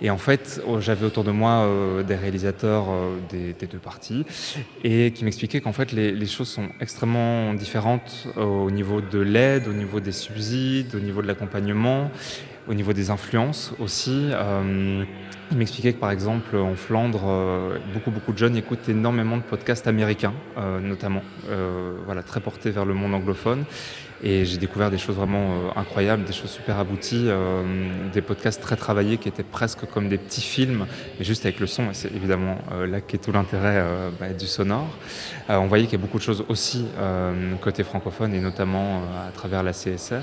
Et en fait, oh, j'avais autour de moi des réalisateurs des, deux parties et qui m'expliquaient qu'en fait, les, choses sont extrêmement différentes au niveau de l'aide, au niveau des subsides, au niveau de l'accompagnement, au niveau des influences aussi. Il m'expliquait que par exemple en Flandre, euh, beaucoup beaucoup de jeunes écoutent énormément de podcasts américains, euh, notamment, euh, voilà, très portés vers le monde anglophone. Et j'ai découvert des choses vraiment euh, incroyables, des choses super abouties, euh, des podcasts très travaillés qui étaient presque comme des petits films, mais juste avec le son. Et c'est évidemment euh, là qu'est tout l'intérêt bah, du sonore. on voyait qu'il y a beaucoup de choses aussi côté francophone et notamment à travers la CSR.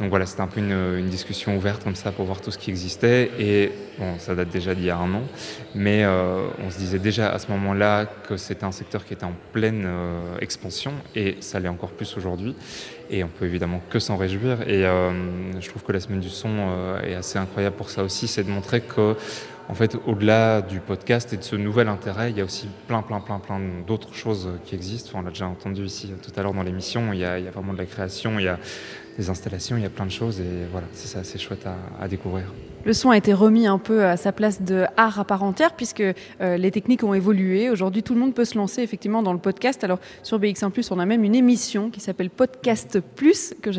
Donc voilà, c'était un peu une, une, discussion ouverte comme ça pour voir tout ce qui existait. Et bon, ça date déjà d'il y a un an, mais on se disait déjà à ce moment-là que c'était un secteur qui était en pleine expansion et ça l'est encore plus aujourd'hui. Et on peut évidemment que s'en réjouir. Et euh, je trouve que la semaine du son euh, est assez incroyable pour ça aussi, c'est de montrer que en fait, au-delà du podcast et de ce nouvel intérêt, il y a aussi plein, plein, plein, plein d'autres choses qui existent. on l'a déjà entendu ici tout à l'heure dans l'émission. Il, il, y a vraiment de la création, il y a des installations, il y a plein de choses. Et voilà, c'est ça, c'est chouette à découvrir le son a été remis un peu à sa place de art à part entière puisque euh, les techniques ont évolué. Aujourd'hui, tout le monde peut se lancer effectivement dans le podcast. Alors sur BX1+, on a même une émission qui s'appelle Podcast Plus que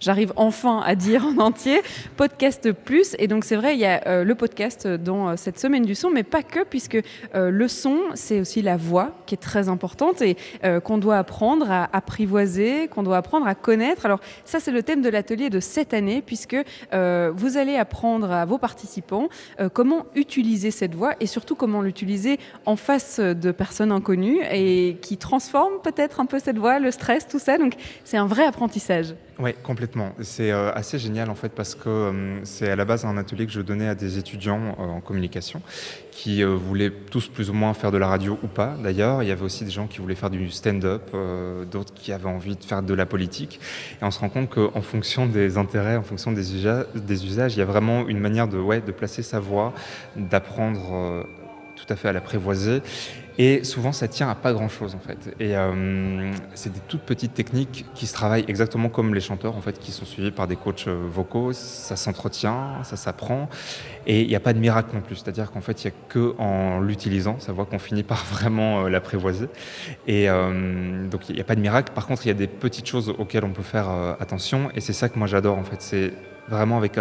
j'arrive enfin à dire en entier. Podcast Plus. Et donc c'est vrai, il y a euh, le podcast dans euh, cette semaine du son, mais pas que puisque le son, c'est aussi la voix qui est très importante et qu'on doit apprendre à apprivoiser, qu'on doit apprendre à connaître. Alors ça, c'est le thème de l'atelier de cette année puisque vous allez apprendre à vos participants euh, comment utiliser cette voix et surtout comment l'utiliser en face de personnes inconnues et qui transforment peut-être un peu cette voix, le stress, tout ça. Donc c'est un vrai apprentissage. Oui, complètement. C'est euh, assez génial en fait parce que euh, c'est à la base un atelier que je donnais à des étudiants en communication qui voulaient tous plus ou moins faire de la radio ou pas. D'ailleurs, il y avait aussi des gens qui voulaient faire du stand-up, d'autres qui avaient envie de faire de la politique. Et on se rend compte qu'en fonction des intérêts, en fonction des, des usages, il y a vraiment une manière de, ouais, de placer sa voix, d'apprendre euh, tout à fait à l'apprivoiser. Et souvent, ça tient à pas grand-chose en fait. Et euh, c'est des toutes petites techniques qui se travaillent exactement comme les chanteurs en fait, qui sont suivis par des coachs euh, vocaux. Ça s'entretient, ça s'apprend, et il n'y a pas de miracle non plus. C'est-à-dire qu'en fait, il n'y a que en l'utilisant, sa voix qu'on finit par *laughs* vraiment l'apprivoiser. Et donc, il n'y a pas de miracle. Par contre, il y a des petites choses auxquelles on peut faire attention, et c'est ça que moi j'adore en fait. C'est vraiment avec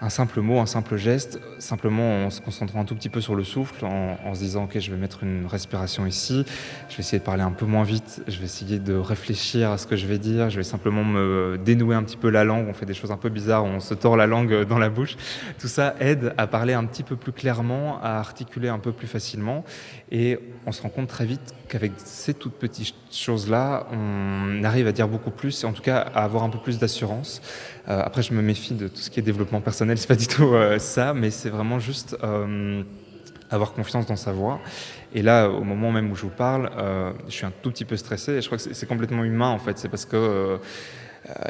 un simple mot, un simple geste, simplement en se concentrant un tout petit peu sur le souffle, en, se disant ok je vais mettre une respiration ici, je vais essayer de parler un peu moins vite, je vais essayer de réfléchir à ce que je vais dire, je vais simplement me dénouer un petit peu la langue, on fait des choses un peu bizarres, on se tord la langue *laughs* dans la bouche, tout ça aide à parler un petit peu plus clairement, à articuler un peu plus facilement. Et on se rend compte très vite qu'avec ces toutes petites choses-là, on arrive à dire beaucoup plus en tout cas à avoir un peu plus d'assurance. Euh, après, je me méfie de tout ce qui est développement personnel, *laughs* c'est pas du tout euh, ça, mais c'est vraiment juste euh, avoir confiance dans sa voix. Et là, au moment même où je vous parle, je suis un tout petit peu stressé je crois que c'est complètement humain en fait. C'est parce que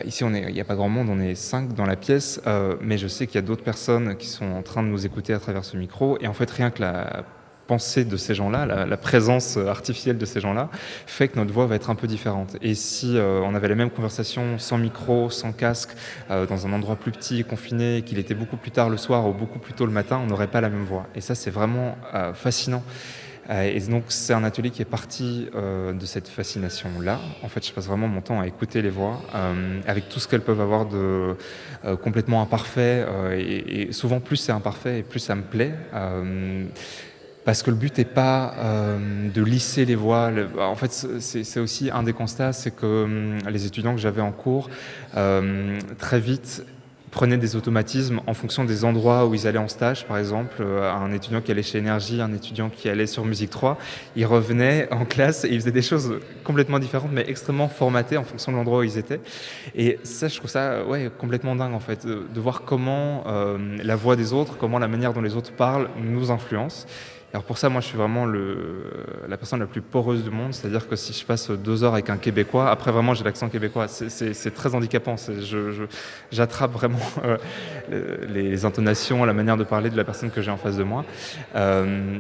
ici, il n'y a pas grand monde, on est cinq dans la pièce, mais je sais qu'il y a d'autres personnes qui sont en train de nous écouter à travers ce micro. Et en fait, rien que la pensée de ces gens-là, la, présence artificielle de ces gens-là, fait que notre voix va être un peu différente. Et si euh, on avait la même conversation sans micro, sans casque, euh, dans un endroit plus petit, confiné, qu'il était beaucoup plus tard le soir ou beaucoup plus tôt le matin, on n'aurait pas la même voix. Et ça, c'est vraiment euh, fascinant. Et donc c'est un atelier qui est parti de cette fascination-là. En fait, je passe vraiment mon temps à écouter les voix, avec tout ce qu'elles peuvent avoir de complètement imparfait. Et, et, souvent, plus c'est imparfait et plus ça me plaît parce que le but n'est pas euh, de lisser les voix. En fait, c'est aussi un des constats, c'est que hum, les étudiants que j'avais en cours, euh, très vite, prenaient des automatismes en fonction des endroits où ils allaient en stage, par exemple, euh, un étudiant qui allait chez Énergie, un étudiant qui allait sur Musique 3, ils revenaient en classe et ils faisaient des choses complètement différentes, mais extrêmement formatées en fonction de l'endroit où ils étaient. Et ça, je trouve ça complètement dingue, en fait, de, voir comment la voix des autres, comment la manière dont les autres parlent nous influence. Alors pour ça, moi, je suis vraiment le, la personne la plus poreuse du monde. C'est-à-dire que si je passe deux heures avec un Québécois, après vraiment j'ai l'accent québécois, c'est très handicapant. J'attrape je, vraiment euh, les intonations, la manière de parler de la personne que j'ai en face de moi. Euh,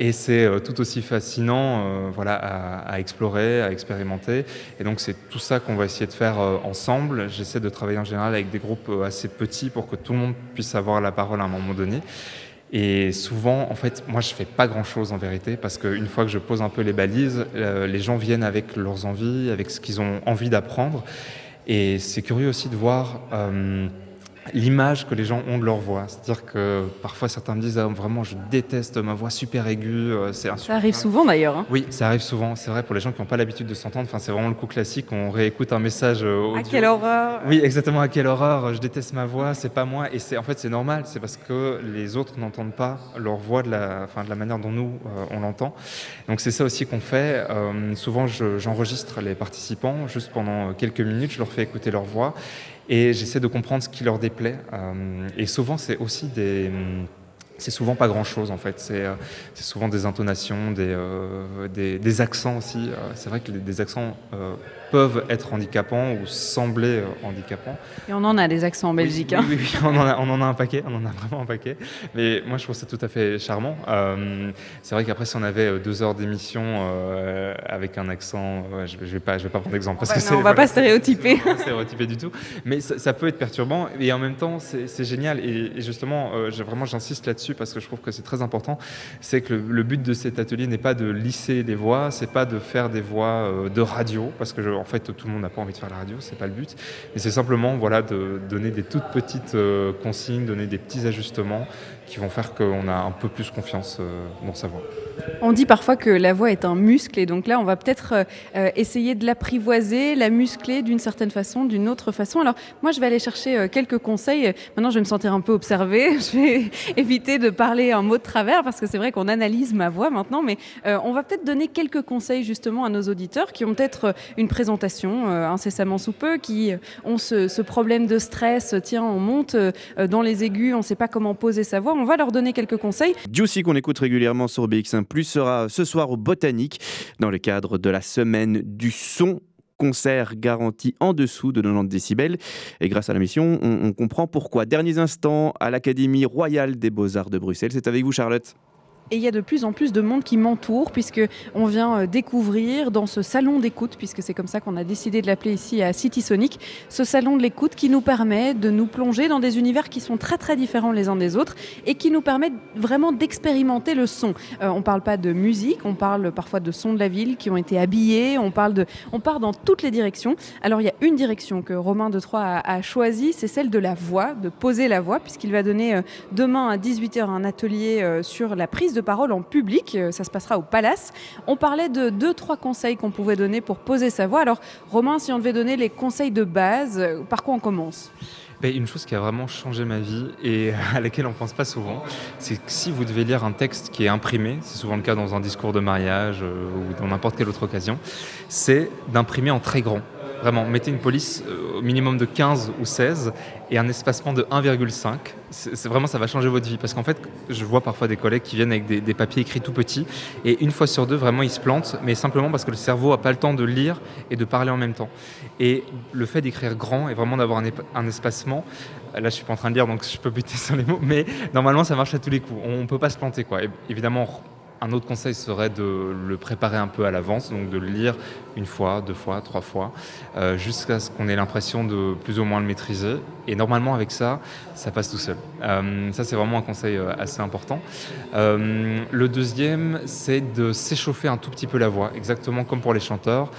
et c'est euh, tout aussi fascinant voilà, à, à, explorer, à expérimenter. Et donc c'est tout ça qu'on va essayer de faire ensemble. J'essaie de travailler en général avec des groupes assez petits pour que tout le monde puisse avoir la parole à un moment donné. Et souvent, en fait, moi, je fais pas grand-chose en vérité, parce qu'une fois que je pose un peu les balises, euh, les gens viennent avec leurs envies, avec ce qu'ils ont envie d'apprendre. Et c'est curieux aussi de voir... Euh, l'image que les gens ont de leur voix. C'est-à-dire que parfois certains me disent ah, vraiment je déteste ma voix super aiguë. Euh, c'est ça arrive souvent d'ailleurs. Hein. Oui, ça arrive souvent. C'est vrai pour les gens qui n'ont pas l'habitude de s'entendre. Enfin, c'est vraiment le coup classique. On réécoute un message. Euh, audio. À quelle horreur Oui, exactement. À quelle horreur Je déteste ma voix. C'est pas moi. Et c'est en fait c'est normal. C'est parce que les autres n'entendent pas leur voix de la, enfin, de la manière dont nous euh, on l'entend. Donc c'est ça aussi qu'on fait. souvent j'enregistre les participants juste pendant quelques minutes. Je leur fais écouter leur voix et j'essaie de comprendre ce qui leur déplaît. Euh, et souvent, c'est aussi des c'est souvent pas grand chose en fait. C'est euh, souvent des intonations, des, euh, des, accents aussi. c'est vrai que des accents peuvent être handicapants ou sembler euh, handicapants. Et on en a des accents en Belgique. Oui, oui, on, en a, on, en a, un paquet, on en a vraiment un paquet. Mais moi, je trouve ça tout à fait charmant. Euh, c'est vrai qu'après, si on avait euh, deux heures d'émission avec un accent, je ne vais, pas, je vais pas prendre d'exemple. Parce que on ne va pas stéréotyper. pas stéréotyper du tout. Mais ça, peut être perturbant. Et en même temps, c'est génial. Et, justement, vraiment, j'insiste là-dessus parce que je trouve que c'est très important. C'est que le, le, but de cet atelier n'est pas de lisser les voix, c'est pas de faire des voix de radio, parce que je, en fait, tout le monde n'a pas envie de faire la radio, c'est pas le but. Mais c'est simplement voilà, de donner des toutes petites euh, consignes, donner des petits ajustements qui vont faire qu'on a un peu plus confiance euh, dans sa voix. On dit parfois que la voix est un muscle et donc là on va peut-être euh, euh, essayer de l'apprivoiser, la muscler d'une certaine façon, d'une autre façon. Alors moi je vais aller chercher quelques conseils. Maintenant je vais me sentir un peu observée, *laughs* je vais éviter de parler un mot de travers parce que c'est vrai qu'on analyse ma voix maintenant, mais on va peut-être donner quelques conseils justement à nos auditeurs qui ont peut-être une présentation incessamment sous peu, qui ont ce, ce, problème de stress, tiens on monte dans les aigus, on ne sait pas comment poser sa voix on va leur donner quelques conseils. Juicy qu'on écoute régulièrement sur BX1 Plus sera ce soir au Botanique dans le cadre de la semaine du son concert garanti en dessous de 90 décibels. Et grâce à la mission, on, comprend pourquoi. Derniers instants à l'Académie royale des beaux-arts de Bruxelles. C'est avec vous, Charlotte. Et il y a de plus en plus de monde qui m'entoure, puisque on vient euh, découvrir dans ce salon d'écoute, puisque c'est comme ça qu'on a décidé de l'appeler ici à City Sonic, ce salon de l'écoute qui nous permet de nous plonger dans des univers qui sont très très différents les uns des autres et qui nous permettent vraiment d'expérimenter le son. Euh, on parle pas de musique, on parle parfois de sons de la ville qui ont été habillés, on parle de, on part dans toutes les directions. Alors il y a une direction que Romain de Troyes a, a choisie, c'est celle de la voix, de poser la voix, puisqu'il va donner euh, demain à 18h un atelier sur la prise de de parole en public. Euh, ça se passera au Palace. On parlait de deux, trois conseils qu'on pouvait donner pour poser sa voix. Alors, Romain, si on devait donner les conseils de base, euh, par quoi on commence? Ben, une chose qui a vraiment changé ma vie et *laughs* à laquelle on ne pense pas souvent, c'est que si vous devez lire un texte qui est imprimé, c'est souvent le cas dans un discours de mariage euh, ou dans n'importe quelle autre occasion, c'est d'imprimer en très grand. Vraiment, mettez une police euh, au minimum de 15 ou 16 et un espacement de 1,5. C'est vraiment, ça va changer votre vie. Parce qu'en fait, je vois parfois des collègues qui viennent avec des, papiers écrits tout petits et une fois sur deux, vraiment, ils se plantent, mais simplement parce que le cerveau n'a pas le temps de lire et de parler en même temps. Et le fait d'écrire grand et vraiment d'avoir un, espacement, là, je suis pas en train de lire, donc je peux buter *laughs* sur les mots, mais normalement, ça marche à tous les coups. On ne peut pas se planter, quoi. évidemment, un autre conseil serait de le préparer un peu à l'avance, donc de le lire une fois, deux fois, trois fois, euh, jusqu'à ce qu'on ait l'impression de plus ou moins le maîtriser. Et normalement, avec ça, ça passe tout seul. Euh, ça, c'est vraiment un conseil euh, assez important. le deuxième, c'est de s'échauffer un tout petit peu la voix, exactement comme pour les chanteurs.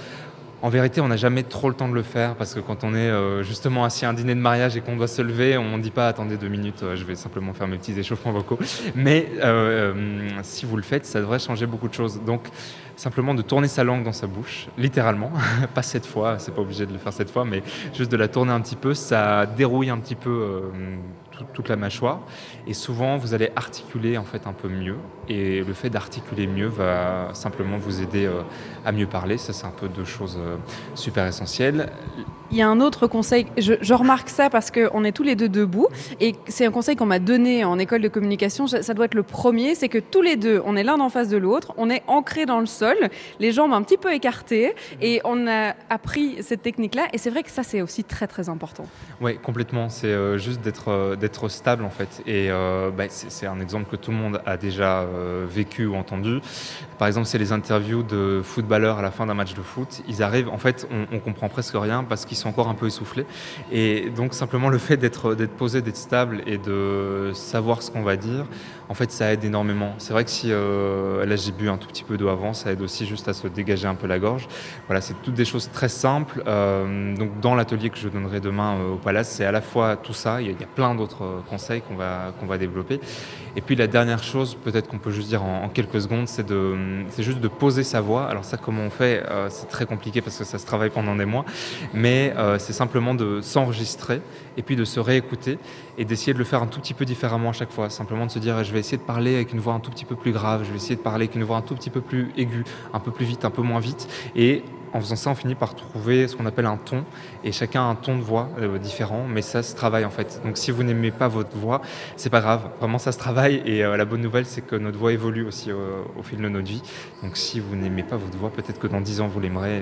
En vérité, on n'a jamais trop le temps de le faire parce que quand on est euh, justement assis à un dîner de mariage et qu'on doit se lever, on ne dit pas attendez deux minutes, euh, je vais simplement faire mes petits échauffements vocaux. Mais euh, si vous le faites, ça devrait changer beaucoup de choses. Donc simplement de tourner sa langue dans sa bouche, littéralement, *laughs* pas cette fois, c'est pas obligé de le faire cette fois, mais juste de la tourner un petit peu, ça dérouille un petit peu toute la mâchoire. Et souvent, vous allez articuler en fait un peu mieux. Et le fait d'articuler mieux va simplement vous aider euh, à mieux parler. Ça, c'est un peu deux choses euh, super essentielles. Il y a un autre conseil, je, remarque ça parce qu'on est tous les deux debout, et c'est un conseil qu'on m'a donné en école de communication, ça doit être le premier, c'est que tous les deux, on est l'un en face de l'autre, on est ancré dans le sol, les jambes un petit peu écartées, et on a appris cette technique-là, et c'est vrai que ça, c'est aussi très très important. Oui, complètement, c'est euh, juste d'être d'être stable en fait, et euh, bah, c'est un exemple que tout le monde a déjà euh, vécu ou entendu. Par exemple, c'est les interviews de footballeurs à la fin d'un match de foot, ils arrivent, en fait, on, on comprend presque rien parce qu'ils sont encore un peu essoufflés. Et donc simplement le fait d'être posé, d'être stable et de savoir ce qu'on va dire, en fait, ça aide énormément. C'est vrai que si euh, là j'ai bu un tout petit peu d'eau avant, ça aide aussi juste à se dégager un peu la gorge. Voilà, c'est toutes des choses très simples. Euh, donc dans l'atelier que je donnerai demain euh, au Palace, c'est à la fois tout ça. Il y a, plein d'autres conseils qu'on va qu'on va développer. Et puis la dernière chose, peut-être qu'on peut juste dire en, quelques secondes, c'est de c'est juste de poser sa voix. Alors ça, comment on fait C'est très compliqué parce que ça se travaille pendant des mois, mais c'est simplement de s'enregistrer et puis de se réécouter et d'essayer de le faire un tout petit peu différemment à chaque fois. Simplement de se dire, je vais essayer de parler avec une voix un tout petit peu plus grave, je vais essayer de parler avec une voix un tout petit peu plus aiguë, un peu plus vite, un peu moins vite. Et en faisant ça, on finit par trouver ce qu'on appelle un ton, et chacun a un ton de voix euh, différent, mais ça se travaille en fait. Donc si vous n'aimez pas votre voix, c'est pas grave, vraiment ça se travaille, et euh, la bonne nouvelle c'est que notre voix évolue aussi euh, au fil de notre vie. Donc si vous n'aimez pas votre voix, peut-être que dans 10 ans vous l'aimerez,